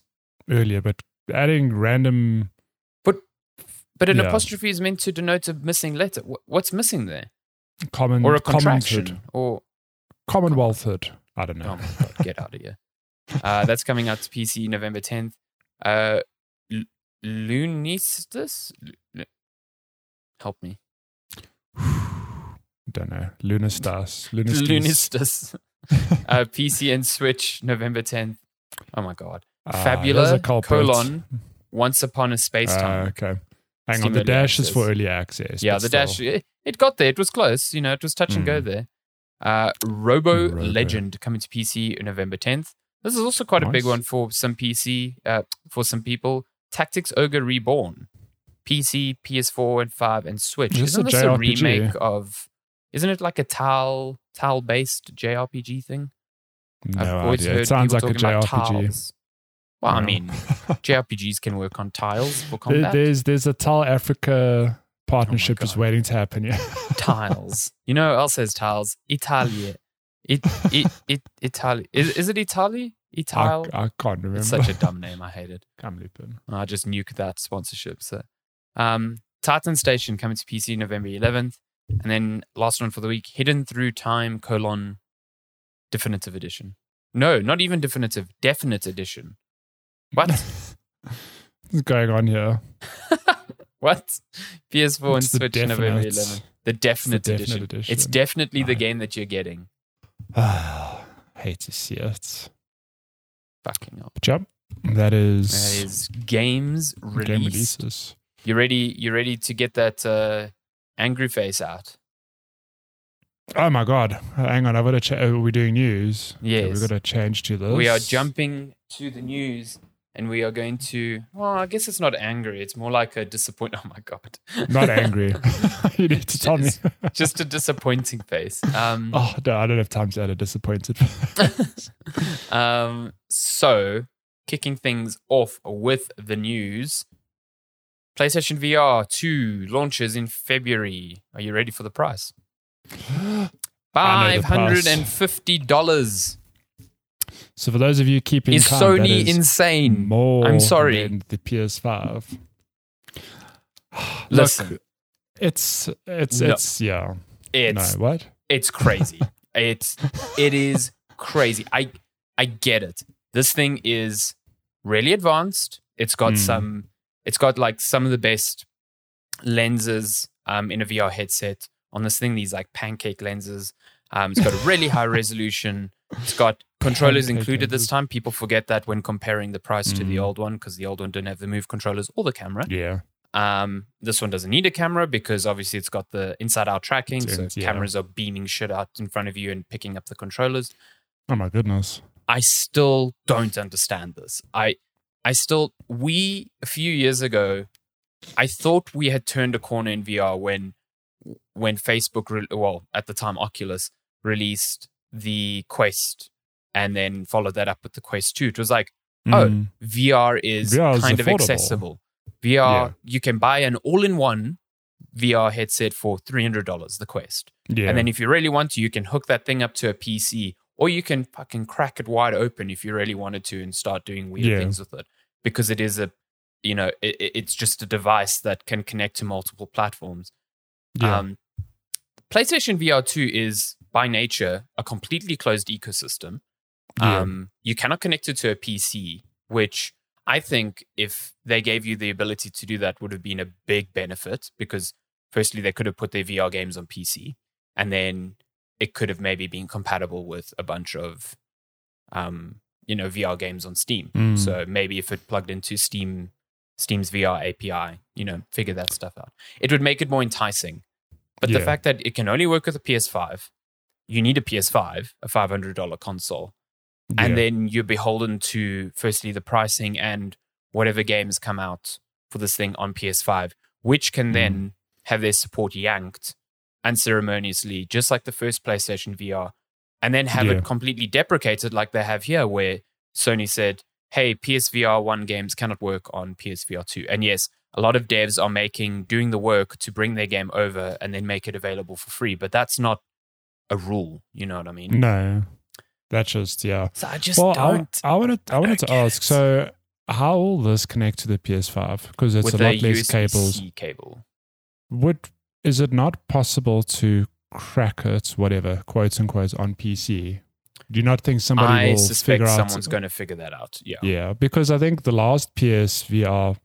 earlier, but adding random But but an yeah. apostrophe is meant to denote a missing letter. What's missing there? Common Or a contraction? Or Commonwealth hood. I don't know. Oh my god, get out of here. Uh, that's coming out to PC November 10th. Uh, L- Lunistus? L- Help me. don't know. Lunastas. Lunastas. Lunistus. uh, PC and Switch November 10th. Oh my god. Ah, Fabula, colon, Once Upon a Space Ah, Time. okay. Hang on, the dash is for early access. yeah, the still. dash. It, it got there. It was close. You know, it was touch and go Mm. there. Uh, Robo, Robo. Legend coming to PC November 10th. This is also quite a big one for some PC, uh, for some people. Tactics Ogre Reborn. PC, PS4, and 5, and Switch. Is this Isn't a this a remake of. Isn't it like a tile tile based JRPG thing? No idea. It sounds like a JRPG. Well, I No. mean, JRPGs can work on tiles for There- combat. there's there's a Tile Africa partnership just God. waiting to happen. Yeah. tiles. You know who else says tiles? Italia. It, it, it, Italy. Is, is it Italy? I, I can't remember. It's such a dumb name. I hate it. Can't believe it. I just nuke that sponsorship. So, um, Titan Station coming to PC November 11th. And then last one for the week Hidden Through Time colon definitive edition. No, not even definitive, definite edition. What? What's going on here? what? PS4 and What's the Switch November definite? 11th. The definite, definite edition. edition. It's definitely the game that you're getting. Hate to see it. Fucking up. Yep, that is, That is games game released. releases. You ready? You ready to get that uh, angry face out? Oh my god! Hang on, I've got to. Cha- are we doing news? Okay, Yes. we've got to change to this. We are jumping to the news, and we are going to. Well, I guess it's not angry. It's more like a disappoint. Oh my god! Not angry. you need to tell me. Just a disappointing face. Um, oh no, I don't have time to add a disappointed. um, so, kicking things off with the news PlayStation VR 2 launches in February. Are you ready for the price? I know the price. $550 so for those of you keeping is that Sony is insane. more I'm sorry. than the PS5. Listen. Look, it's it's No. it's yeah. It's no, what? it's crazy. it's it is crazy. I I get it. This thing is really advanced. It's got Mm. some it's got like some of the best lenses um in a VR headset on this thing, these like pancake lenses. Um, it's got a really high resolution. It's got controllers included this time. People forget that when comparing the price to the Mm. old one because the old one didn't have the move controllers or the camera. Yeah. Um, this one doesn't need a camera because obviously it's got the inside out tracking. It's so in- yeah. cameras are beaming shit out in front of you and picking up the controllers. Oh my goodness. I still don't understand this. I I still we a few years ago I thought we had turned a corner in VR when when Facebook re- well at the time Oculus released the Quest and then followed that up with the Quest 2. It was like Oh, Mm. VR is VR is kind of affordable. accessible. VR Yeah. you can buy an all-in-one VR headset for $300 the Quest. yeah. And then if you really want to, you can hook that thing up to a PC or you can fucking crack it wide open if you really wanted to and start doing weird Yeah. things with it because it is a, you know, it, it- it's just a device that can connect to multiple platforms. yeah. Um, PlayStation VR 2 is by nature a completely closed ecosystem. Yeah. Um, you cannot connect it to a PC, which I think if they gave you the ability to do that would have been a big benefit because firstly they could have put their VR games on PC and then it could have maybe been compatible with a bunch of um, you know VR games on Steam. Mm. So maybe if it plugged into Steam Steam's VR API, you know, figure that stuff out. It would make it more enticing. But the fact that it can only work with a PS5, you need a PS5, a $500 console Yeah. and then you're beholden to firstly the pricing and whatever games come out for this thing on PS5, which can then mm. have their support yanked unceremoniously, just like the first PlayStation VR, and then have Yeah. it completely deprecated like they have here, where Sony said, "Hey, PSVR one games cannot work on PSVR two." And yes, a lot of devs are making doing the work to bring their game over and then make it available for free, but that's not a rule. You know what I mean? no. That's just yeah. So I just well, don't. I, I wanted I wanted to ask. it. So, how will this connect to the PS5? Because it's with a the lot less cables. USB-C cable. Would is it not possible to crack it, whatever quotes and quotes, on PC? Do you not think somebody I will suspect figure out? someone's going to figure that out. Yeah. Yeah, because I think the last PSVR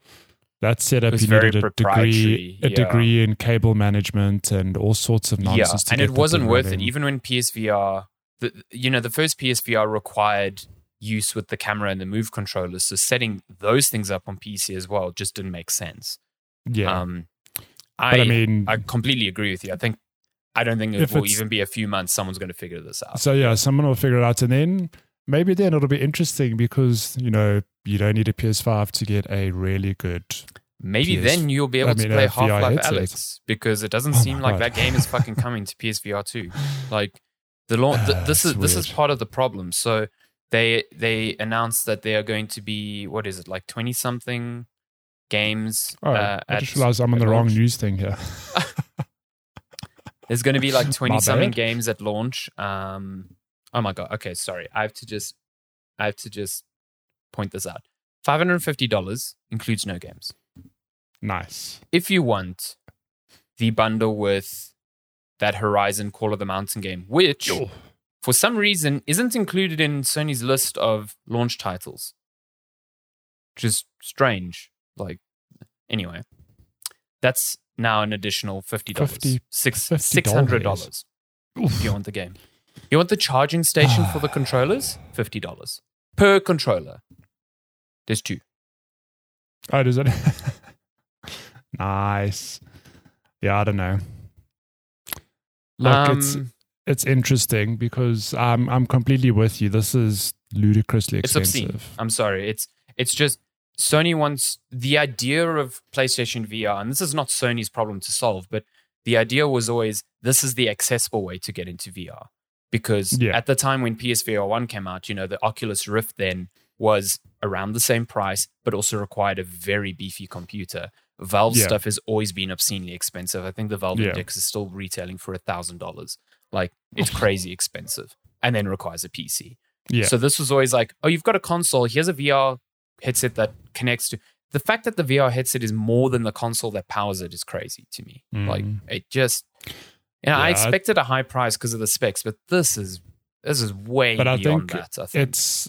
that setup you needed a degree proprietary, a yeah. degree in cable management and all sorts of Yeah, nonsense. to and get it wasn't worth running. it. Even when PSVR, the, you know, the first PSVR required use with the camera and the Move controllers, so setting those things up on PC as well just didn't make sense. yeah, Um, but I, mean, I completely agree with you. I think I don't think it will even be a few months. Someone's going to figure this out. so yeah, someone will figure it out, and then maybe then it'll be interesting because you know you don't need a PS5 to get a really good. Maybe PS then you'll be able I to mean, play Half Life. Alyx because it doesn't Oh seem like God. that game is fucking coming to PSVR 2. Like the launch, th- Ah, this is it's this is part of the problem. So they they announced that they are going to be what is it like twenty something games. Oh, uh, I just realized I'm on the wrong news thing here. There's going to be like twenty something games at launch. Um, oh my god. Okay, sorry. I have to just I have to just point this out. Five hundred and fifty dollars includes no games. nice. if you want the bundle with that Horizon Call of the Mountain game, which for some reason isn't included in Sony's list of launch titles, which is strange. Like, anyway, that's now an additional fifty dollars, Fifty- six $50. six hundred dollars. If you want the game, you want the charging station for the controllers, fifty dollars per controller. There's two. Oh, does it? nice. Yeah, I don't know. Look, it's Um, it's interesting because I'm I'm completely with you. This is ludicrously it's expensive. obscene. I'm sorry. It's it's just Sony wants the idea of PlayStation VR, and this is not Sony's problem to solve, but the idea was always this is the accessible way to get into VR. Because Yeah. at the time when PSVR 1 came out, you know, the Oculus Rift then was around the same price, but also required a very beefy computer. Valve Yeah. stuff has always been obscenely expensive. I think the Valve Yeah. Index is still retailing for a thousand dollars. Like it's crazy expensive, and then requires a PC. Yeah. So this was always like, oh, you've got a console. Here's a VR headset that connects to. The fact that the VR headset is more than the console that powers it is crazy to me. Like Mm. it just, you know, Yeah, I I- expected a high price because of the specs, but this is this is way But I beyond think that. I think it's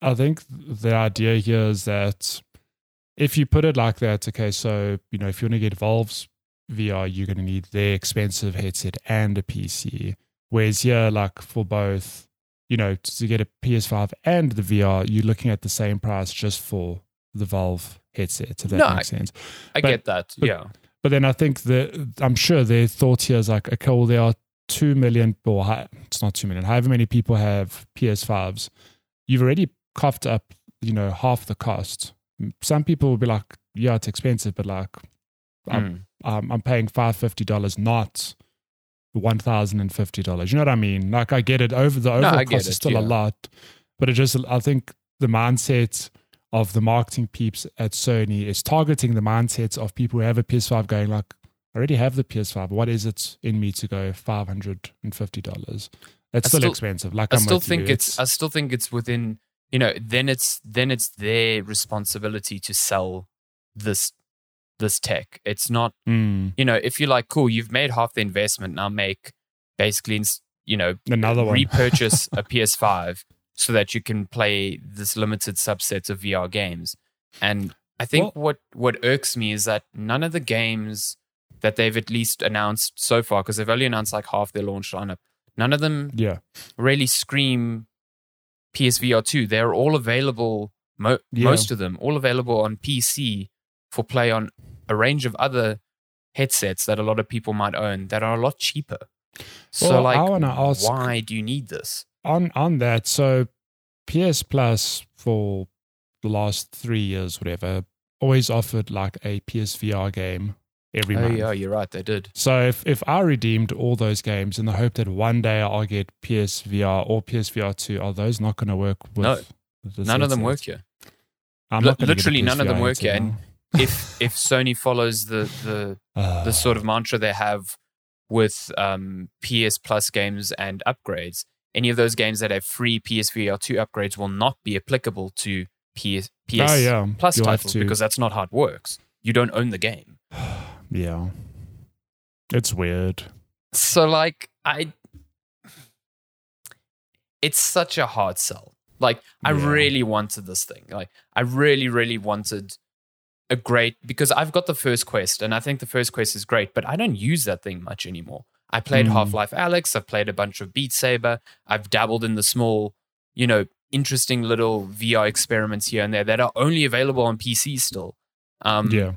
I think the idea here is that if you put it like that, okay, so you know, if you want to get Valve's VR, you're going to need their expensive headset and a PC. Whereas here, like for both, you know, to get a PS5 and the VR, you're looking at the same price just for the Valve headset. If that No, makes sense. I But- get that. but- yeah. But then I think that I'm sure their thought here is like, okay, well, there are two million, or hi- it's not two million, however many people have PS5s. You've already coughed up, you know, half the cost. Some people will be like, yeah, it's expensive, but like, I'm, Mm. um, I'm paying five fifty dollars, not one thousand and fifty dollars. You know what I mean? Like, I get it. Over the overall get cost it, is still yeah. a lot, but it just, I think the mindset of the marketing peeps at Sony is targeting the mindsets of people who have a PS5, going like, I already have the PS5. What is it in me to go five hundred and fifty dollars? It's still, still- expensive. Like I I'm still think you. it's, I still think it's within you know then it's then it's their responsibility to sell this this tech. It's not Mm, you know if you're like cool you've made half the investment now make basically you know another one. repurchase a PS5 so that you can play this limited subset of VR games. And I think what what irks me is that none of the games that they've at least announced so far, because they've only announced like half their launch lineup, none of them yeah, really scream PSVR 2. They're all available, mo- Yeah. most of them, all available on PC for play on a range of other headsets that a lot of people might own that are a lot cheaper. So, Well, like, I wanna ask- why do you need this? on on that, so PS Plus for the last three years, whatever, always offered like a PSVR game every Oh yeah, you're right. They did. So if, if I redeemed all those games in the hope that one day I'll get PSVR or PSVR two, are those not going to work with? No. None of them work here. I'm Li- not gonna get a literally none of them work here, now. If if Sony follows the the Ah, the sort of mantra they have with um, PS Plus games and upgrades, any of those games that have free PSVR two upgrades will not be applicable to PS PS oh yeah, Plus You'll titles because that's not how it works. You don't own the game. yeah, it's weird. So like I it's such a hard sell. Like I Yeah. really wanted this thing. Like I really really wanted a great because I've got the first quest and I think the first quest is great, but I don't use that thing much anymore. I played Mm. Half-Life Alyx, I've played a bunch of Beat Saber, I've dabbled in the small, you know, interesting little VR experiments here and there that are only available on PC still. Um yeah,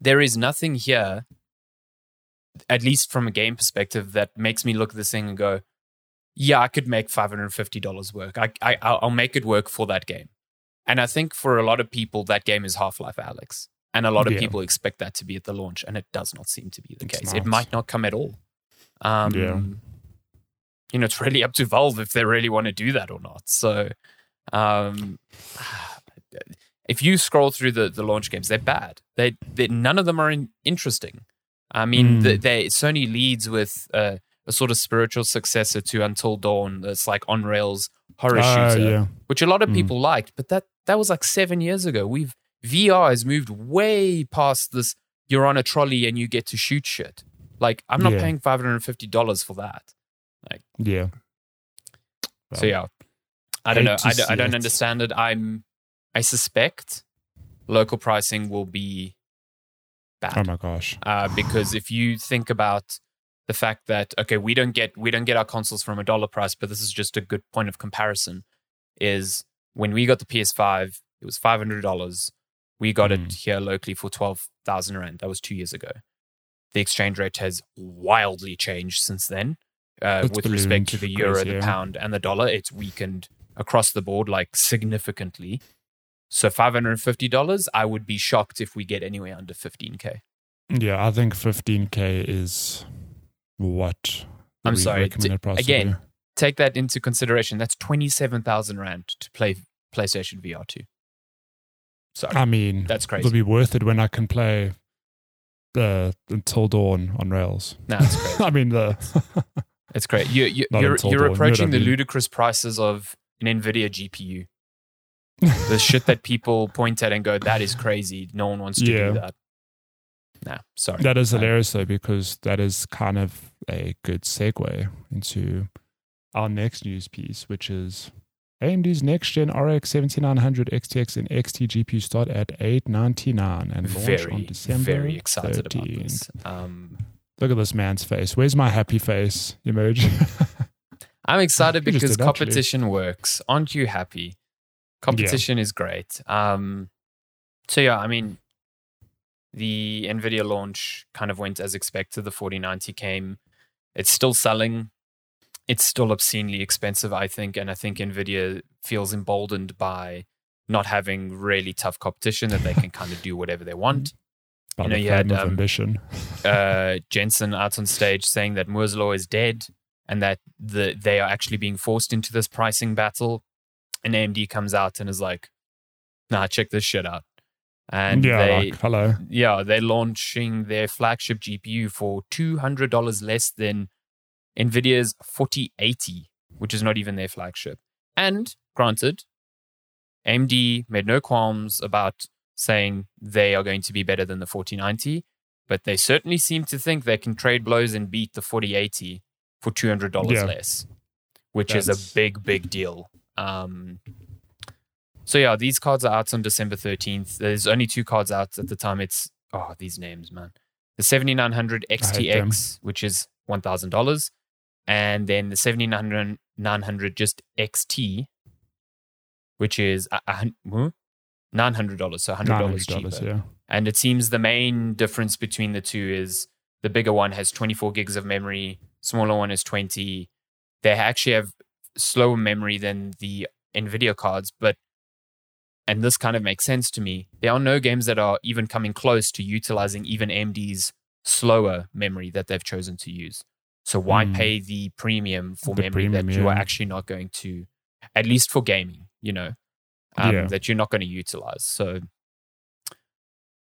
there is nothing here, at least from a game perspective, that makes me look at this thing and go, "Yeah, I could make five hundred and fifty dollars work. I, I, I'll make it work for that game." And I think for a lot of people, that game is Half Life Alyx, and a lot of Yeah. people expect that to be at the launch, and it does not seem to be the It's case. It might not come at all. Um, Yeah. You know, it's really up to Valve if they really want to do that or not. So, um, if you scroll through the, the launch games, they're bad. They, they none of them are in, interesting. I mean, Mm. the, they Sony leads with uh, a sort of spiritual successor to Until Dawn. That's like on rails horror Ah, shooter, yeah, which a lot of Mm. people liked. But that that was like seven years ago. We've VR has moved way past this. You're on a trolley and you get to shoot shit. Like I'm not Yeah. paying five hundred and fifty dollars for that. Like yeah. so yeah, I don't know. to I don't, I don't understand it. I'm. I suspect local pricing will be bad. Oh my gosh. uh, because if you think about the fact that okay we don't get we don't get our consoles from a dollar price but this is just a good point of comparison is when we got the ps5 it was $500 we got it Mm. here locally for 12000 rand that was two years ago the exchange rate has wildly changed since then uh, with respect to the euro crazy, the yeah. pound and the dollar it's weakened across the board like significantly so $550 i would be shocked if we get anywhere under 15k Yeah, I think 15k is what. I'm sorry, would again, take that into consideration. That's twenty seven thousand rand to play PlayStation VR two. Sorry, I mean, that's crazy. it'll be worth it when I can play the Until Dawn on Rails. no, it's crazy. I mean, the it's great. You, you, you're you're dawn, you know approaching the ludicrous prices of an Nvidia GPU. The shit that people point at and go, "That is crazy." No one wants to Yeah. do that. No, sorry. that is hilarious though, because that is kind of a good segue into our next news piece, which is AMD's next gen RX 7900 XTX and XT GPU start at 899 and launch on December very excited 13th. about this. Um, Look at this man's face. Where's my happy face emoji? I'm excited because did, actually. competition works. Aren't you happy? Competition is great. Um, So yeah, I mean, the Nvidia launch kind of went as expected. The 4090 came. It's still selling. It's still obscenely expensive, I think, and I think Nvidia feels emboldened by not having really tough competition that they can kind of do whatever they want. You know, you had, um, ambition. uh, Jensen out on stage saying that Moore's law is dead and that the they are actually being forced into this pricing battle. And AMD comes out and is like, "Nah, check this shit out." And yeah, they, like, hello. yeah, they're launching their flagship GPU for two hundred dollars less than Nvidia's forty eighty, which is not even their flagship. And granted, AMD made no qualms about saying they are going to be better than the 4090, but they certainly seem to think they can trade blows and beat the 4080 for $200 Yeah. less, which is a big, big deal. Um, so, yeah, these cards are out on December 13th. There's only two cards out at the time. It's, oh, these names, man. The 7900. XTX, which is $1,000, and then the 7900 just XT, which is a, a, $900, so $100 cheaper. $900, yeah. And it seems the main difference between the two is the bigger one has 24 gigs of memory, smaller one is 20. They actually have slower memory than the Nvidia cards, but and this kind of makes sense to me. There are no games that are even coming close to utilizing even AMD's slower memory that they've chosen to use. So why Hmm. pay the premium for The memory premium, that you are actually not going to, at least for gaming, you know, um, Yeah. that you're not going to utilize. So,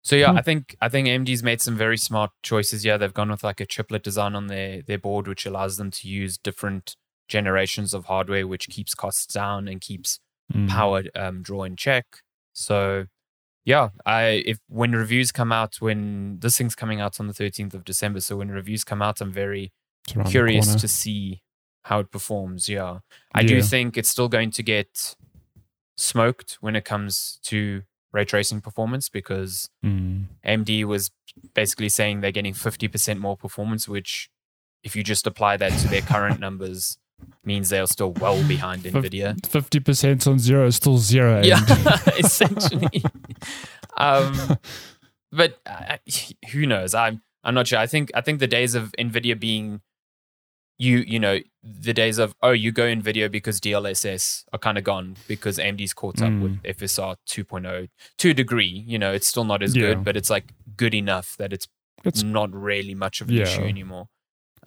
so yeah, Hmm. I think I think AMD's made some very smart choices. Yeah, they've gone with like a chiplet design on their their board, which allows them to use different generations of hardware, which keeps costs down and keeps Mm. power um, draw in check. So yeah, I if when reviews come out, when this thing's coming out on the 13th of December, so when reviews come out, I'm very It's around the curious to see how it performs. Yeah, I do think it's still going to get smoked when it comes to ray tracing performance because Mm. AMD was basically saying they're getting 50% more performance, which if you just apply that to their current numbers means they're still well behind Nvidia. 50% on zero is still zero. Yeah, essentially. um, but uh, who knows? I'm I'm not sure. I think I think the days of Nvidia being you you know the days of oh you go Nvidia because DLSS are kind of gone because AMD's caught up with FSR 2.0 to a degree. You know, it's still not as Yeah. good, but it's like good enough that it's It's- not really much of an Yeah. issue anymore.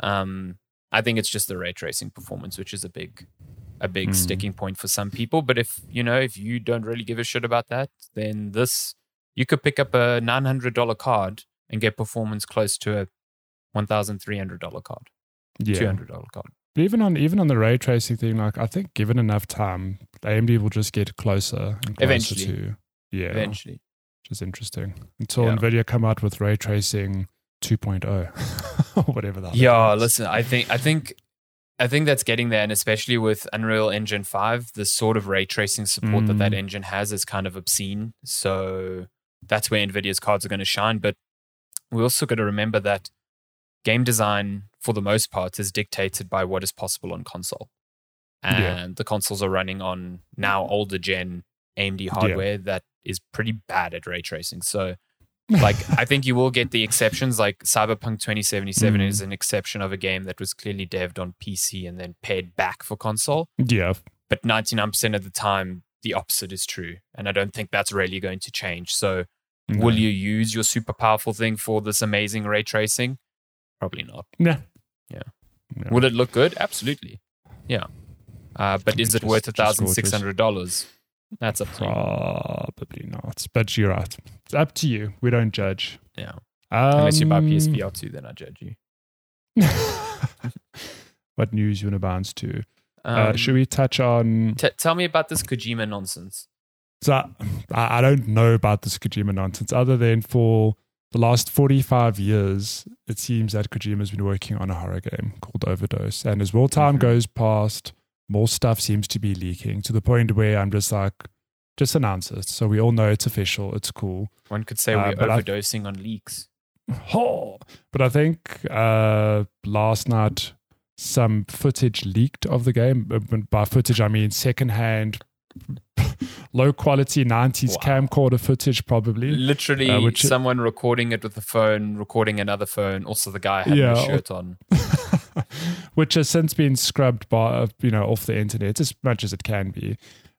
Um, I think it's just the ray tracing performance, which is a big, a big Mm. sticking point for some people. But if you know, if you don't really give a shit about that, then this you could pick up a nine hundred dollar card and get performance close to a one thousand three hundred dollar card, two yeah. hundred dollar card. But even on even on the ray tracing thing, like I think given enough time, AMD will just get closer and closer Eventually. to yeah, Eventually, which is interesting. Until Yeah. Nvidia come out with ray tracing 2.0 or whatever that. yeah. is. Listen, I think I think. I think that's getting there, and especially with Unreal Engine 5, the sort of ray tracing support that that Mm. engine has is kind of obscene. So that's where NVIDIA's cards are going to shine. But we also got to remember that game design, for the most part, is dictated by what is possible on console. And Yeah. the consoles are running on now older gen AMD hardware that is pretty bad at ray tracing. So, like, I think you will get the exceptions. Like Cyberpunk 2077 Mm. is an exception of a game that was clearly devved on PC and then paid back for console yeah, but 99% of the time the opposite is true and i don't think that's really going to change so no. will you use your super powerful thing for this amazing ray tracing probably not Yeah, Yeah. Yeah. will it look good absolutely yeah uh, but is it worth just- just gorgeous. $1600 that's up Probably not. But you're right. It's up to you. We don't judge. yeah Um, unless you buy psvr 2 then i judge you what news you want to bounce to? um, uh, should we touch on? t- tell me about this kojima nonsense So I, I don't know about this Kojima nonsense, other than for the last forty-five years, it seems that Kojima's been working on a horror game called Overdose, and as more time Mhm. goes past, more stuff seems to be leaking to the point where I'm just like, just announce it, so we all know it's official, it's cool. one could say Uh, we're overdosing on leaks Oh, but I think uh, last night some footage leaked of the game. Uh, By footage, I mean secondhand. low quality 90s Wow. camcorder footage, probably. Literally, Uh, someone recording it with a phone, recording another phone. Also, the guy had Yeah. shirt on. which has since been scrubbed by you know off the internet as much as it can be.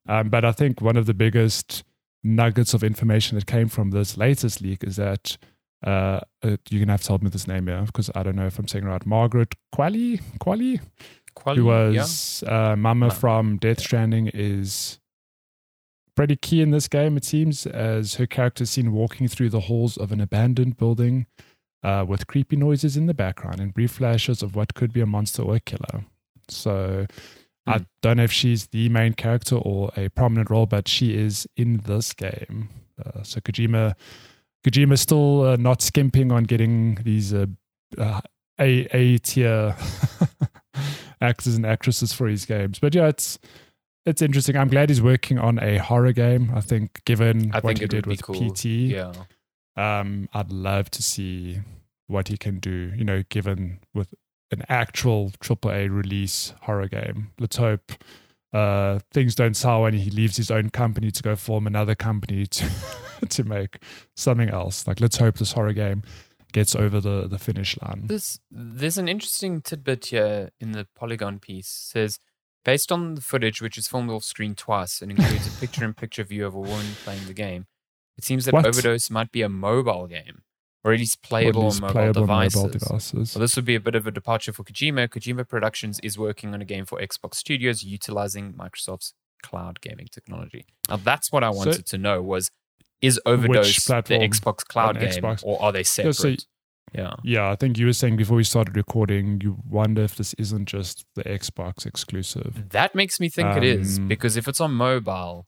Um, but I think one of the biggest nuggets of information that came from this latest leak is that uh, uh, you're gonna have to help me with this name here because I don't know if I'm saying it right. Margaret Qualley, Qualley, Quality, who yeah. was uh, Mama Ma- from Death Stranding, is pretty key in this game. It seems as her character is seen walking through the halls of an abandoned building uh, with creepy noises in the background and brief flashes of what could be a monster or a killer. So I Hmm. don't know if she's the main character or a prominent role, but she is in this game. Uh, so Kojima, Kojima still uh, not skimping on getting these uh, uh, a a tier actors and actresses for his games. But yeah, it's it's interesting. I'm glad he's working on a horror game. I think given I what think he did with cool. PT, Yeah. Um, I'd love to see what he can do. You know, given with an actual AAA release horror game. Let's hope uh, things don't sour and he leaves his own company to go form another company to to make something else. Like, let's hope this horror game gets over the the finish line. There's there's an interesting tidbit here in the Polygon piece. It says based on the footage, which is filmed off screen twice and includes a picture-in-picture view of a woman playing the game, it seems that What? Overdose might be a mobile game, or at least Or at playable least on mobile playable devices. mobile devices. Well, this would be a bit of a departure for Kojima. Kojima Productions is working on a game for Xbox Studios utilizing Microsoft's cloud gaming technology. Now, that's what I So- wanted to know was is Overdose the? Xbox cloud game Xbox? or are they Yeah, separate? so- yeah. Yeah, I think you were saying before we started recording, you wonder if this isn't just the Xbox exclusive. That makes me think it is Um, because if it's on mobile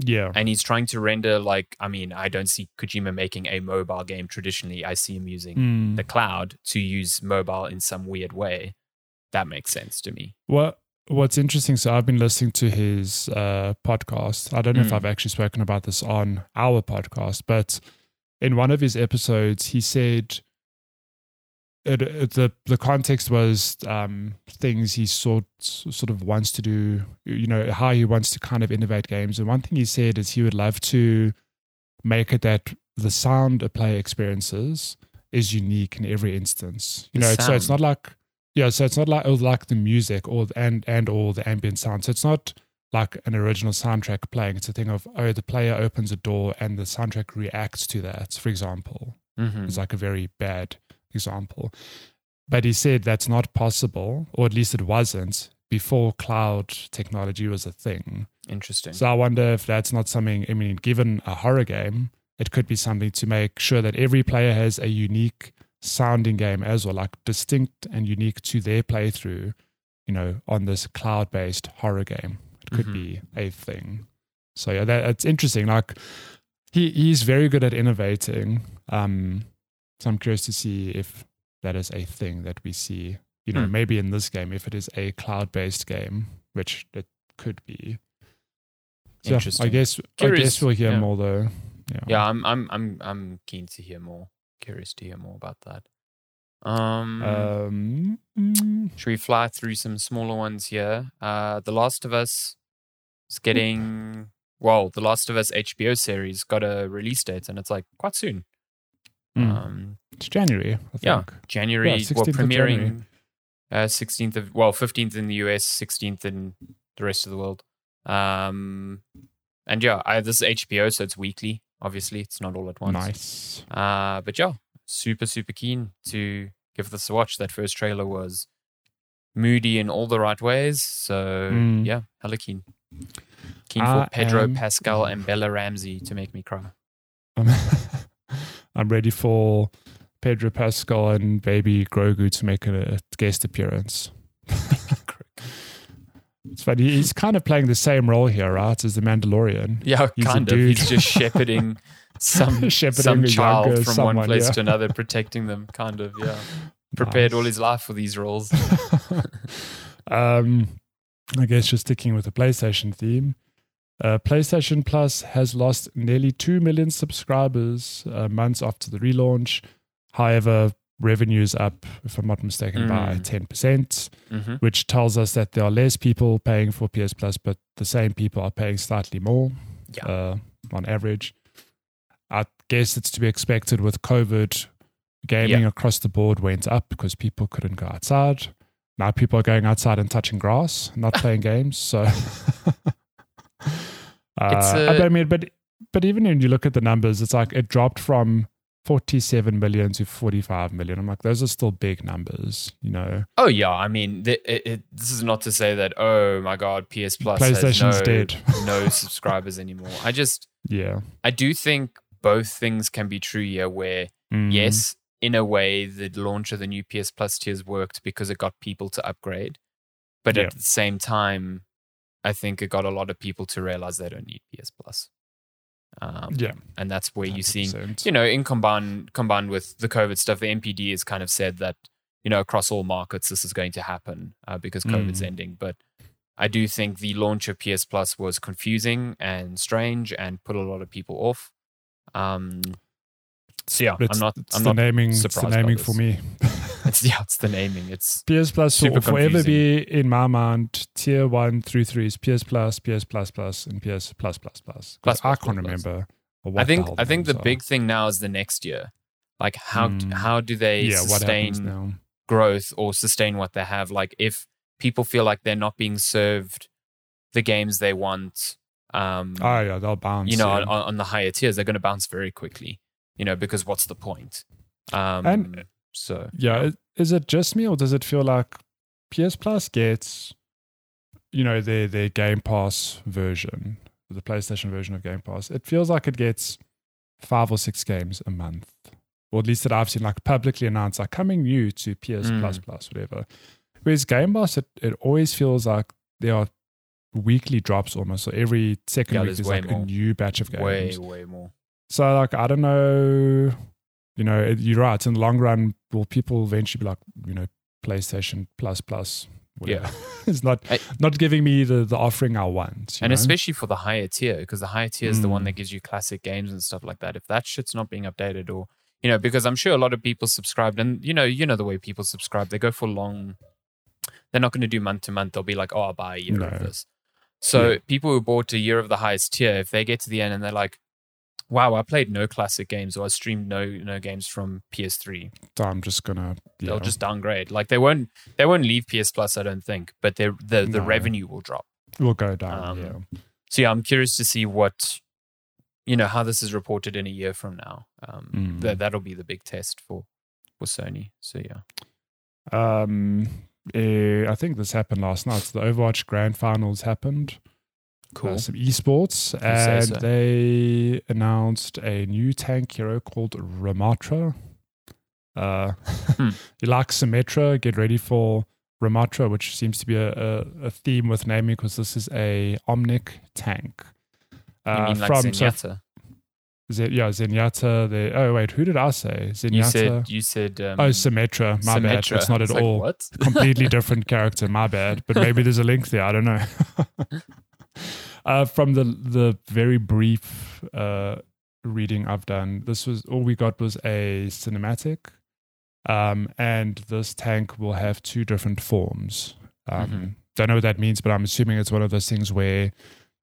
Yeah. and he's trying to render like I mean I don't see Kojima making a mobile game traditionally. I see him using Mm. the cloud to use mobile in some weird way. That makes sense to me. What What's interesting? So I've been listening to his uh, podcast. I don't know if Mm. I've actually spoken about this on our podcast, but in one of his episodes, he said it, it, the the context was um, things he sort sort of wants to do. You know how he wants to kind of innovate games. And one thing he said is he would love to make it that the sound a player experiences is unique in every instance. You The know, so it's not like yeah, so it's not like oh, like the music or and and or the ambient sound. So it's not like an original soundtrack playing. It's a thing of oh, the player opens a door and the soundtrack reacts to that. For example, Mm-hmm. it's like a very bad example. But he said that's not possible, or at least it wasn't before cloud technology was a thing. Interesting. So I wonder if that's not something. I mean, given a horror game, it could be something to make sure that every player has a unique sounding game as well, like distinct and unique to their playthrough. You know, on this cloud-based horror game, it could Mhm. be a thing. So yeah, that it's interesting. Like he he's very good at innovating. Um, so I'm curious to see if that is a thing that we see. You know, Hmm. maybe in this game, if it is a cloud-based game, which it could be. So, yeah, Interesting. I guess I guess we'll hear yeah. more though. Yeah. yeah, I'm I'm I'm I'm keen to hear more. Curious to hear more about that. Um, Um, mm, should we fly through some smaller ones here? Uh, The Last of Us is getting well. The Last of Us HBO series got a release date, and it's like quite soon. Mm. Um, it's January. I think. yeah, January. Yeah, well, 16th of January. premiering uh, 16th of well, 15th in the US, 16th in the rest of the world. Um, and yeah, I, this is HBO, so it's weekly. Obviously, it's not all at once. Nice. Uh, but yeah, super, super keen to give this a watch. That first trailer was moody in all the right ways. So Mm. yeah, hella keen. Keen for I Pedro am- Pascal and Bella Ramsey to make me cry. I'm, ready for Pedro Pascal and Baby Grogu to make a guest appearance. it's funny. He's kind of playing the same role here, right? As the Mandalorian. Yeah, He's kind of. He's just shepherding some Shepherding some child younger from someone, one place yeah. to another, protecting them. Kind of, yeah. Prepared all his life for these roles. um, I guess just sticking with the PlayStation theme. Uh, PlayStation Plus has lost nearly 2 million subscribers uh, months after the relaunch. However, revenue is up, if I'm not mistaken, by Mm. 10%, hmm which tells us that there are less people paying for PS Plus, but the same people are paying slightly more. Yeah. uh, on average. I guess it's to be expected with COVID. Gaming across the board went up because people couldn't go outside. Now people are going outside and touching grass, not playing games. So, uh, a- I mean, but but even when you look at the numbers, it's like it dropped from 47 million to 45 million. I'm like, those are still big numbers, you know. Oh yeah, I mean, th- it, it, this is not to say that oh my god, PS Plus PlayStation's has no, dead. no subscribers anymore. I just Yeah. I do think both things can be true here. Where Mm. yes, in a way, the launch of the new PS Plus tiers worked because it got people to upgrade, but Yeah. at the same time, I think it got a lot of people to realize they don't need PS Plus. Um, Yeah. and that's where you're seeing you know, in combined combined with the COVID stuff, the NPD has kind of said that you know across all markets this is going to happen uh, because COVID's Mm. ending. But I do think the launch of PS Plus was confusing and strange and put a lot of people off. Um, so yeah, It's, I'm not. it's I'm the not. naming. It's the naming for me. It's yeah, it's the naming. It's PS Plus will forever be in my mind. Tier one through three is PS Plus, PS Plus Plus, and PS Plus Plus Plus. Plus, I can't remember. what I think. I think the are. big thing now is the next year. Like how Mm. how do they yeah. Sustain growth or sustain what they have. Like if people feel like they're not being served the games they want, um, Oh yeah, they'll bounce. you know, yeah. on, on the higher tiers, they're going to bounce very quickly. You know, because what's the point? Um, And- so Yeah, is it just me or does it feel like PS Plus gets, you know, their their Game Pass version, the PlayStation version of Game Pass? It feels like it gets five or six games a month, or at least that I've seen like publicly announced, like coming new to PS Mm. Plus Plus, whatever. Whereas Game Pass, it, it always feels like there are weekly drops almost. So every second Yeah, week there's there's like more. a new batch of games. way way more. So like I don't know, you know, you're right. In the long run, will people eventually be like, you know, PlayStation Plus Plus? Whatever. it's not I- not giving me the the offering I want. you And know? especially for the higher tier, because the higher tier is the one Mm. that gives you classic games and stuff like that. If that shit's not being updated, or you know, because I'm sure a lot of people subscribed, and you know, you know the way people subscribe, they go for long. They're not going to do month to month. They'll be like, "Oh, I'll buy a year of this." So Yeah. people who bought a year of the highest tier, if they get to the end and they're like, "Wow, I played no classic games, or I streamed no no games from PS3," So I'm just gonna yeah. they'll just downgrade. Like they won't they won't leave PS Plus, I don't think, but the the No. revenue will drop. we'll go down. um, yeah. So yeah, I'm curious to see what you know how this is reported in a year from now. Um, Mm. that that'll be the big test for for Sony. So yeah, Um, eh, I think this happened last night. So the Overwatch Grand Finals happened. Cool. Uh, some esports, and so. they announced a new tank hero called Ramatra. Uh, Hmm. you like Symmetra, get ready for Ramatra, which seems to be a, a, a theme with naming because this is a Omnic tank. you Uh, mean like from so- Zenyatta? Z- yeah, Zenyatta. Oh wait, who did I say? Zenyatta. you said you said um, oh, Symmetra. My bad. Symmetra. It's not at It's all what. completely different character. My bad, but maybe there's a link there. I don't know. uh, from the the very brief uh, reading I've done, this was all we got was a cinematic, um, and this tank will have two different forms. Um, Mhm. Don't know what that means, but I'm assuming it's one of those things where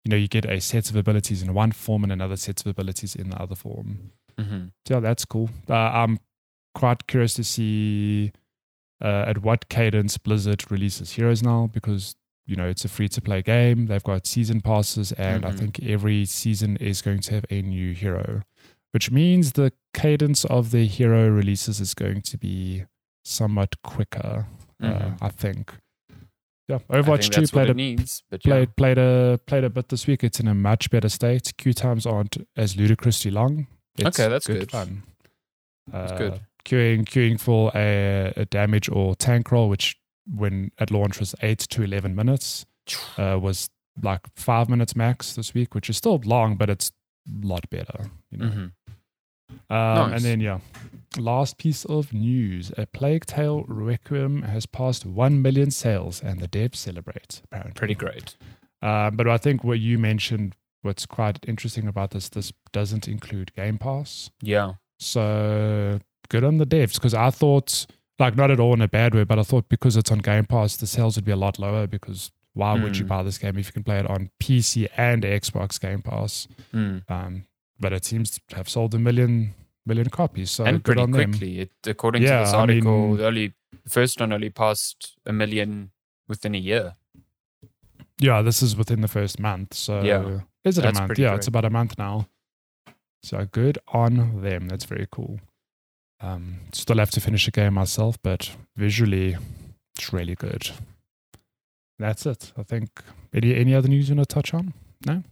you know you get a set of abilities in one form and another set of abilities in the other form. Mhm. So yeah, that's cool. Uh, I'm quite curious to see uh, at what cadence Blizzard releases heroes now because you know it's a free to play game. They've got season passes, and I Mhm. think every season is going to have a new hero, which means the cadence of the hero releases is going to be somewhat quicker. Uh, Mhm. I think. Yeah, Overwatch Two played a needs, but yeah. played played a played a bit this week. It's in a much better state. Queue times aren't as ludicrously long. It's Okay, that's good. fun. That's Uh, good. Queuing queuing for a, a damage or tank role, which when at launch was eight to eleven minutes, uh, was like five minutes max this week, which is still long, but it's a lot better. You know. Mhm. Um, Nice. And then, yeah, last piece of news: A Plague Tale Requiem has passed one million sales, and the devs celebrate. Apparently, Pretty great. um, but I think what you mentioned, what's quite interesting about this, this doesn't include Game Pass. Yeah. So good on the devs because I thought, like, not at all in a bad way, but I thought because it's on Game Pass, the sales would be a lot lower because Why would you Mm. buy this game if you can play it on PC and Xbox Game Pass? Mm. Um, but it seems to have sold a million million copies. So and good pretty on them. quickly. It, according Yeah, to this I article, mean- the only the first one only passed a million within a year. Yeah, this is within the first month. So Yeah. is it That's a month? Yeah, great. it's about a month now. So good on them. That's very cool. Um, still have to finish the game myself, but visually, it's really good. That's it. I think. Any any other news you want to touch on? No?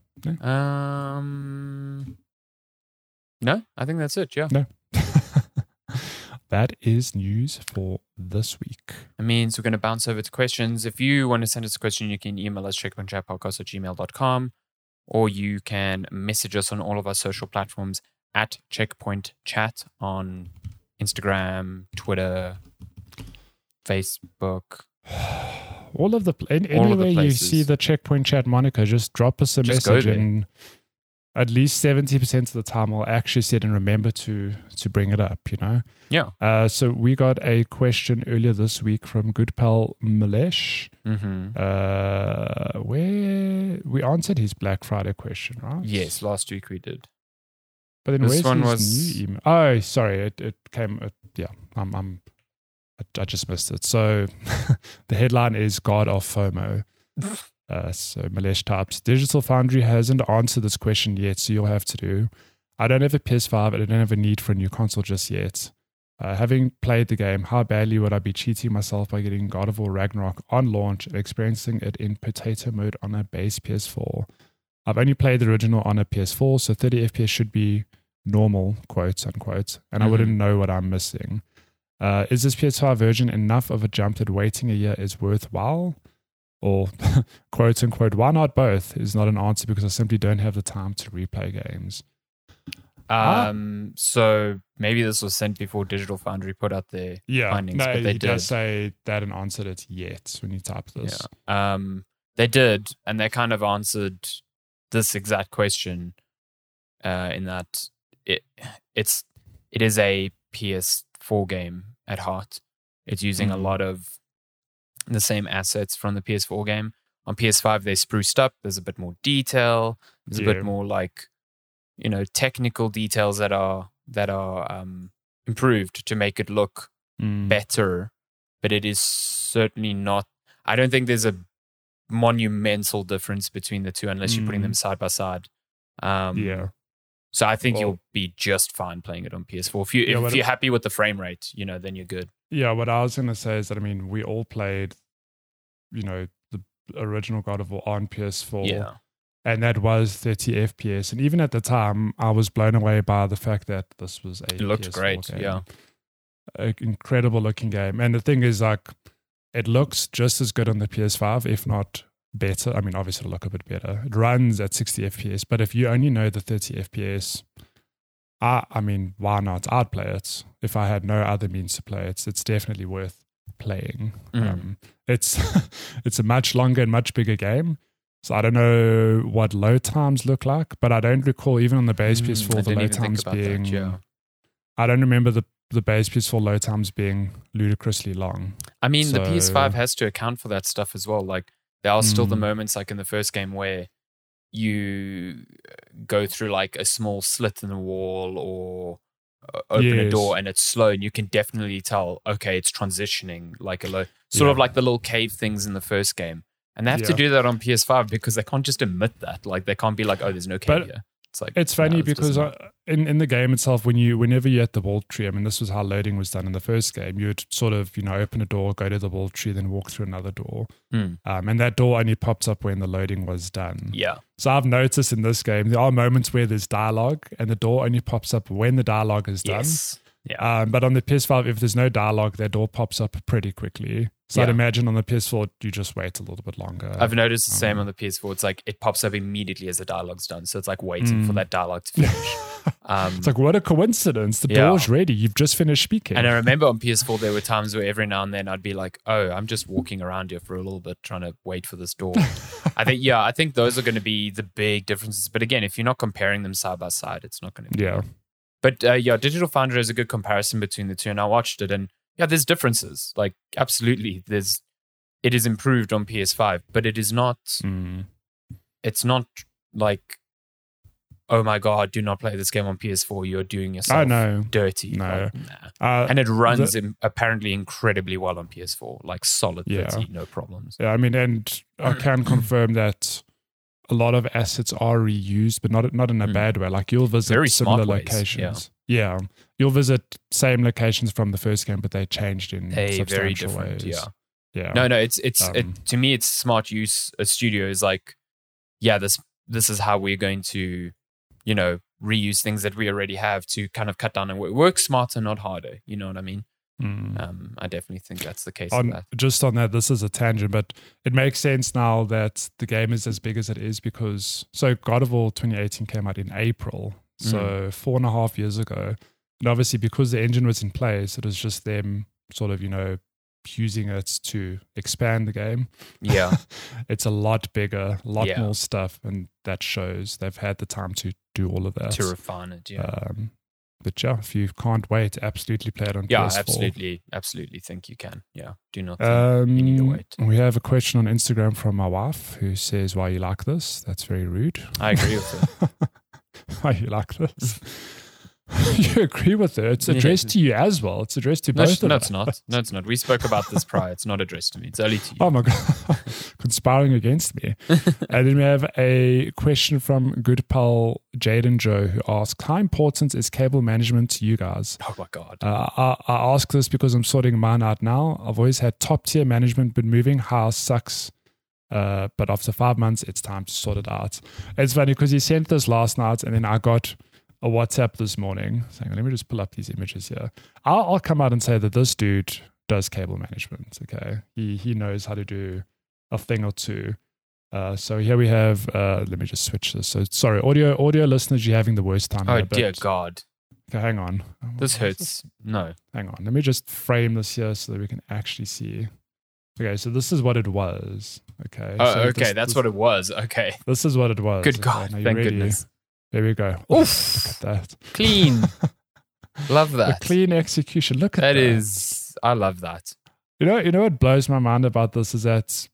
Um, no, I think that's it. Yeah, No. that is news for this week. it means we're going to bounce over to questions. If you want to send us a question, you can email us checkpointchatpodcast at gmail.com or you can message us on all of our social platforms at checkpoint chat on Instagram, Twitter, Facebook. All of the All of the anywhere you see the checkpoint chat moniker, just drop us a Just message, and at least seventy percent of the time, I'll actually sit and remember to to bring it up. You know. Yeah. Uh, so we got a question earlier this week from good pal Malesh, Mm-hmm. uh, where we answered his Black Friday question, right? Yes, last week we did. But then This where's one was- new email? Oh, sorry, it it came. It, yeah, I'm I'm. I, I just missed it. So the headline is God of FOMO. Uh, so Malesh types, Digital Foundry hasn't answered this question yet, so you'll have to do. I don't have a PS5 and I don't have a need for a new console just yet. Uh, having played the game, how badly would I be cheating myself by getting God of War Ragnarok on launch and experiencing it in potato mode on a base PS4? I've only played the original on a PS4, so 30 FPS should be normal, quotes unquote, and I Mhm. wouldn't know what I'm missing. Uh, is this PS5 version enough of a jump that waiting a year is worthwhile? Or, quote unquote, why not both? Is not an answer because I simply don't have the time to replay games. Ah. Um, so maybe this was sent before Digital Foundry put out their Yeah, findings, no, but they did. say they hadn't answered it yet when you type this. Yeah. Um, they did, and they kind of answered this exact question. Uh, in that it it's it is a PS4 game at heart. It's using a Mhm. lot of the same assets from the PS4 game. On PS5, they spruced up. There's a bit more detail. There's a bit more like you know technical details that are that are um, improved to make it look Mm. better, but it is certainly not. I don't think there's a monumental difference between the two unless you're putting them side by side. Um, Yeah. So I think Well- you'll be just fine playing it on PS4. If you Yeah, if you're happy with the frame rate, you know, then you're good. Yeah, what I was going to say is that, I mean, we all played, you know, the original God of War on PS4. Yeah. And that was 30 FPS. And even at the time, I was blown away by the fact that this was a It looked PS4 great. game. Yeah. An incredible looking game. And the thing is, like, it looks just as good on the PS5, if not better. I mean, obviously, it'll look a bit better. It runs at 60 FPS. But if you only know the 30 FPS, I, I mean, why not? I'd play it. If I had no other means to play it, it's definitely worth playing. Mhm. Um, it's it's a much longer and much bigger game. So I don't know what load times look like, but I don't recall even on the base Mm, PS4 the load times about that, being. yeah. I don't remember the the base PS4 load times being ludicrously long. I mean, the PS5 has to account for that stuff as well. Like there are still the Mm. moments, like in the first game, where you go through like a small slit in the wall or uh, open a door, and it's slow, and you can definitely tell. Okay, it's transitioning like a low, sort of like the little cave things in the first game. And they have to do that on PS5 because they can't just admit that. Like they can't be like, oh, there's no cave But here. It's like It's funny because uh, in in the game itself, when you whenever you're at the World Tree, I mean, this was how loading was done in the first game. You'd sort of you know open a door, go to the World Tree, then walk through another door, Hmm. um, and that door only pops up when the loading was done. yeah, So I've noticed in this game there are moments where there's dialogue, and the door only pops up when the dialogue is done. yes, yeah. Um, but on the PS5, if there's no dialogue, that door pops up pretty quickly. So I'd imagine on the PS4, you just wait a little bit longer. I've noticed the same um, on the PS4. It's like it pops up immediately as the dialogue's done. So it's like waiting for Mm. that dialogue to finish. um, it's like, what a coincidence. The Yeah. door's ready. You've just finished speaking. and I remember on PS4, there were times where every now and then I'd be like, oh, I'm just walking around here for a little bit trying to wait for this door. I think, yeah, I think those are going to be the big differences. But again, if you're not comparing them side by side, it's not going to be. yeah. But uh, yeah, Digital Foundry is a good comparison between the two. And I watched it and yeah, there's differences. Like, absolutely. There's it is improved on PS5, but it is not. Mm. It's not like, oh my god, do not play this game on PS4. You're doing yourself I know. dirty. No. Like, nah. Uh, and it runs im- apparently incredibly well on PS4, like solid Yeah. 30, no problems. Yeah, I mean, and I can confirm that a lot of assets are reused, but not not in a Mm. bad way. Like you'll visit Very similar ways, yeah. locations. Yeah. You'll visit same locations from the first game, but they changed in Hey, very substantial different. ways. Yeah. yeah. No, no, it's it's Um, it, to me it's smart use. A studio is like, yeah, this this is how we're going to, you know, reuse things that we already have to kind of cut down and work, work smarter, not harder. You know what I mean? Mm. Um, I definitely think that's the case. on that. just on that, this is a tangent, but it makes sense now that the game is as big as it is because so God of War 2018 came out in April, so Mm. four and a half years ago, and obviously because the engine was in place, it was just them sort of you know using it to expand the game. Yeah, it's a lot bigger, a lot Yeah. more stuff, and that shows they've had the time to do all of that. to refine it. Yeah, Um, but yeah, if you can't wait, absolutely play it on yeah, PS4. Yeah, absolutely, absolutely. Think you can. Yeah, do not. Think you need to Um, wait. we have a question on Instagram from my wife who says, "Why you like this? That's very rude. I agree with it. Why you like this? you agree with her? It's Yeah. addressed to you as well. It's addressed to No, both of no, us. it's not. No, it's not. We spoke about this prior. It's not addressed to me. It's only to you. Oh my god, conspiring against me. and then we have a question from good pal Jaden Joe who asks, "How important is cable management to you guys?" Oh my god. Uh, I, I ask this because I'm sorting mine out now. I've always had top tier management, but moving house sucks. Uh, but after five months, it's time to sort it out. It's funny because he sent this last night, and then I got a WhatsApp this morning saying, "Let me just pull up these images here." I'll, I'll come out and say that this dude does cable management. Okay, he he knows how to do a thing or two. Uh, so here we have. Uh, let me just switch this. So sorry, audio audio listeners, you're having the worst time. oh here, dear God. Okay, hang on. This hurts. No. Hang on. Let me just frame this here so that we can actually see. Okay, so this is what it was. Okay. Oh, so okay. this- That's this, what it was. Okay. This is what it was. Good God. you Thank ready? goodness. There we go. Oof. Look at that. Clean. Love that. clean execution. Look at That that. is. I love that. You know, you know what blows my mind about this is that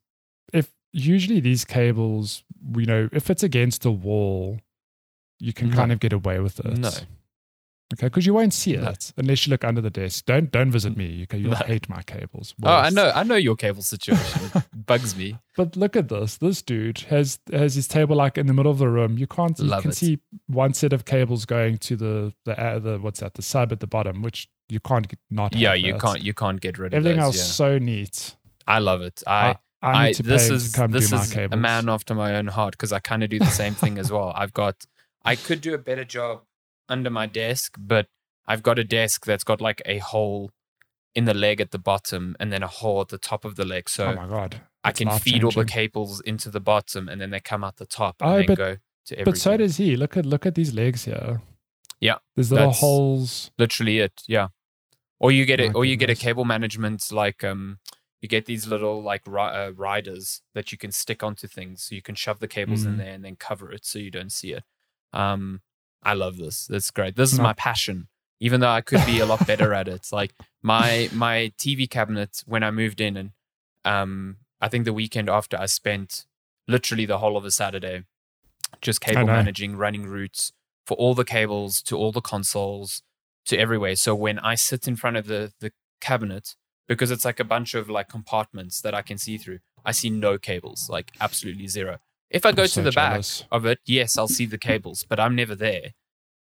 if usually these cables, you know, if it's against a wall, you can No. kind of get away with it. No. Okay, because you won't see No. it unless you look under the desk. Don't don't visit me. Okay, you'll No. hate my cables. Oh, I know. I know your cable situation. It bugs me. But look at this. This dude has has his table like in the middle of the room. You can't you Love can it. see one set of cables going to the the, uh, the what's that the sub at the bottom, which you can't get- not. Yeah, you that. can't. You can't get rid of Everything those, else yeah. so neat. I love it. I. I need I, to this is to come this is cables. a man after my own heart because I kind of do the same thing as well. I've got I could do a better job under my desk, but I've got a desk that's got like a hole in the leg at the bottom and then a hole at the top of the leg, so oh my god! I can feed all the cables into the bottom and then they come out the top and Oh, then but- go to everything. But so does he. Look at look at these legs here. Yeah, there's little holes. literally it. Yeah, or you get it, or you get a cable management like um. You get these little like ri- uh, riders that you can stick onto things, so you can shove the cables in Mm. there and then cover it so you don't see it. Um, I love this. That's great. This is my passion. Even though I could be a lot better at it. Like my my TV cabinet when I moved in, and um, I think the weekend after I spent literally the whole of a Saturday just cable managing, running routes for all the cables to all the consoles to everywhere. So when I sit in front of the the cabinet, because it's like a bunch of like compartments that I can see through, I see no cables, like absolutely zero. If I go I'm to so the back of it, yes, I'll see the cables, but I'm never there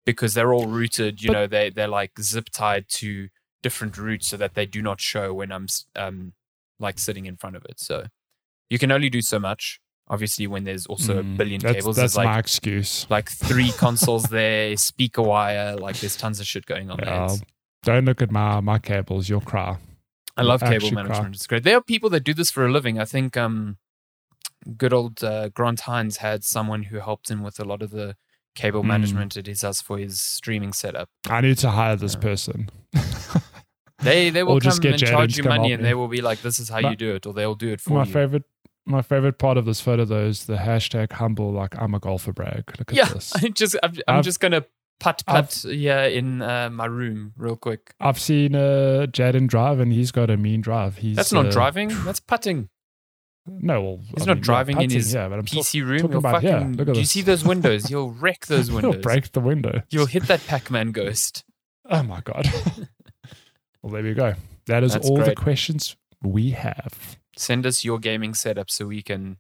because they're all routed. You But- know, they they're like zip tied to different routes so that they do not show when I'm um like sitting in front of it. So you can only do so much. Obviously, when there's also a Mm, billion that's, cables, That's like my excuse. like three consoles there, speaker wire, like there's tons of shit going on there. Yeah, It's- don't look at my my cables. You'll cry. I love cable actually cry. management. It's great. There are people that do this for a living. I think um, good old uh, Grant Hines had someone who helped him with a lot of the cable Mm. management at his house for his streaming setup. I need to hire this Yeah. person. They they will Or come just get and Jaden charge you money, and me. they will be like, "This is how My- you do it," or they'll do it for my you. favorite my favorite part of this photo though is the hashtag humble like I'm a golfer brag. Look at yeah, this. I just I'm, I'm just gonna putt putt yeah in uh, my room real quick. I've seen uh, Jaden drive and he's got a mean drive. He's That's not uh, driving. That's putting. No, well, He's I not mean, driving yeah, in his yeah, but I'm talk- PC room. talking You'll about- yeah, fucking. look at do you see those windows? You'll wreck those windows. break the window. You'll hit that Pac-Man ghost. Oh my god. well, there we go. That is That's all the questions we have. Send us your gaming setup so we can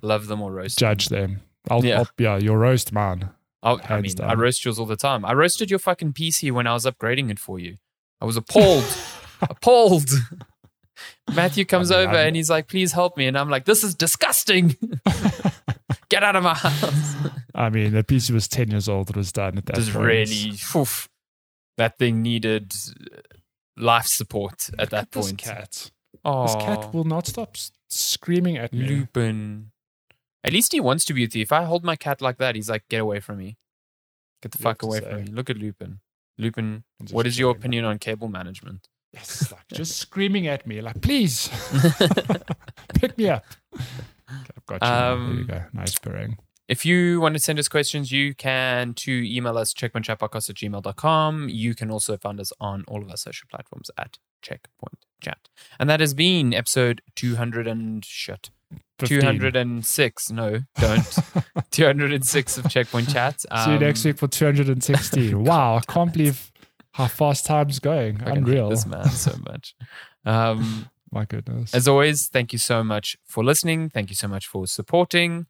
love them or roast. them. Judge them. I'll, Yeah. I'll yeah, your roast man. I'll, I Hands mean, I roast yours all the time. I roasted your fucking PC when I was upgrading it for you. I was appalled. appalled. Matthew comes over and he's like, please help me. And I'm like, this is disgusting. Get out of my house. I mean, the PC was ten years old. It was done at that was point. really, oof, that thing needed uh, life support at that This point. cat. Oh, This cat will not stop screaming at me. Lupin. At least he wants to be with you. If I hold my cat like that, he's like, get away from me. Get the You fuck away from me. Look at Lupin. Lupin, what is your opinion on cable management? Yes, like just screaming at me, like please pick me up. Okay, I've got you. now. there you Um, go. Nice purring. If you want to send us questions, you can to email us checkpointchatpodcast at gmail.com. You can also find us on all of our social platforms at Checkpoint Chat. And that has been episode 200 and shit. 15. 206. No, don't. 206 of Checkpoint Chat. See you Um, next week for 216. wow, I can't believe how fast time's going. I Unreal. this man so much. Um, My goodness. As always, thank you so much for listening. Thank you so much for supporting.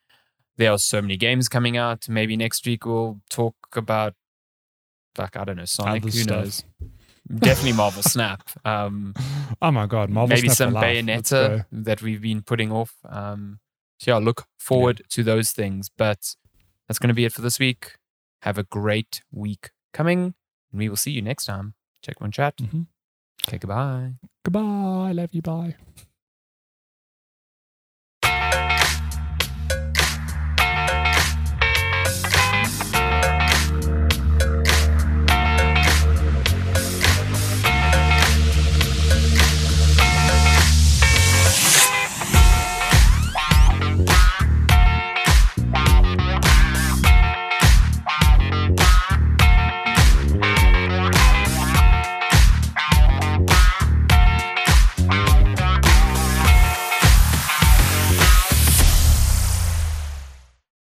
There are so many games coming out. Maybe next week we'll talk about, like, I don't know, Sonic. Other Who stuff. knows? Definitely Marvel Snap. Um, oh my god, Marvel maybe Snap some Bayonetta that we've been putting off. Um, so, yeah, look forward to those things. But that's going to be it for this week. Have a great week coming. And we will see you next time. Checkpoint Chat. Mhm. Okay, goodbye. Goodbye. I love you. Bye.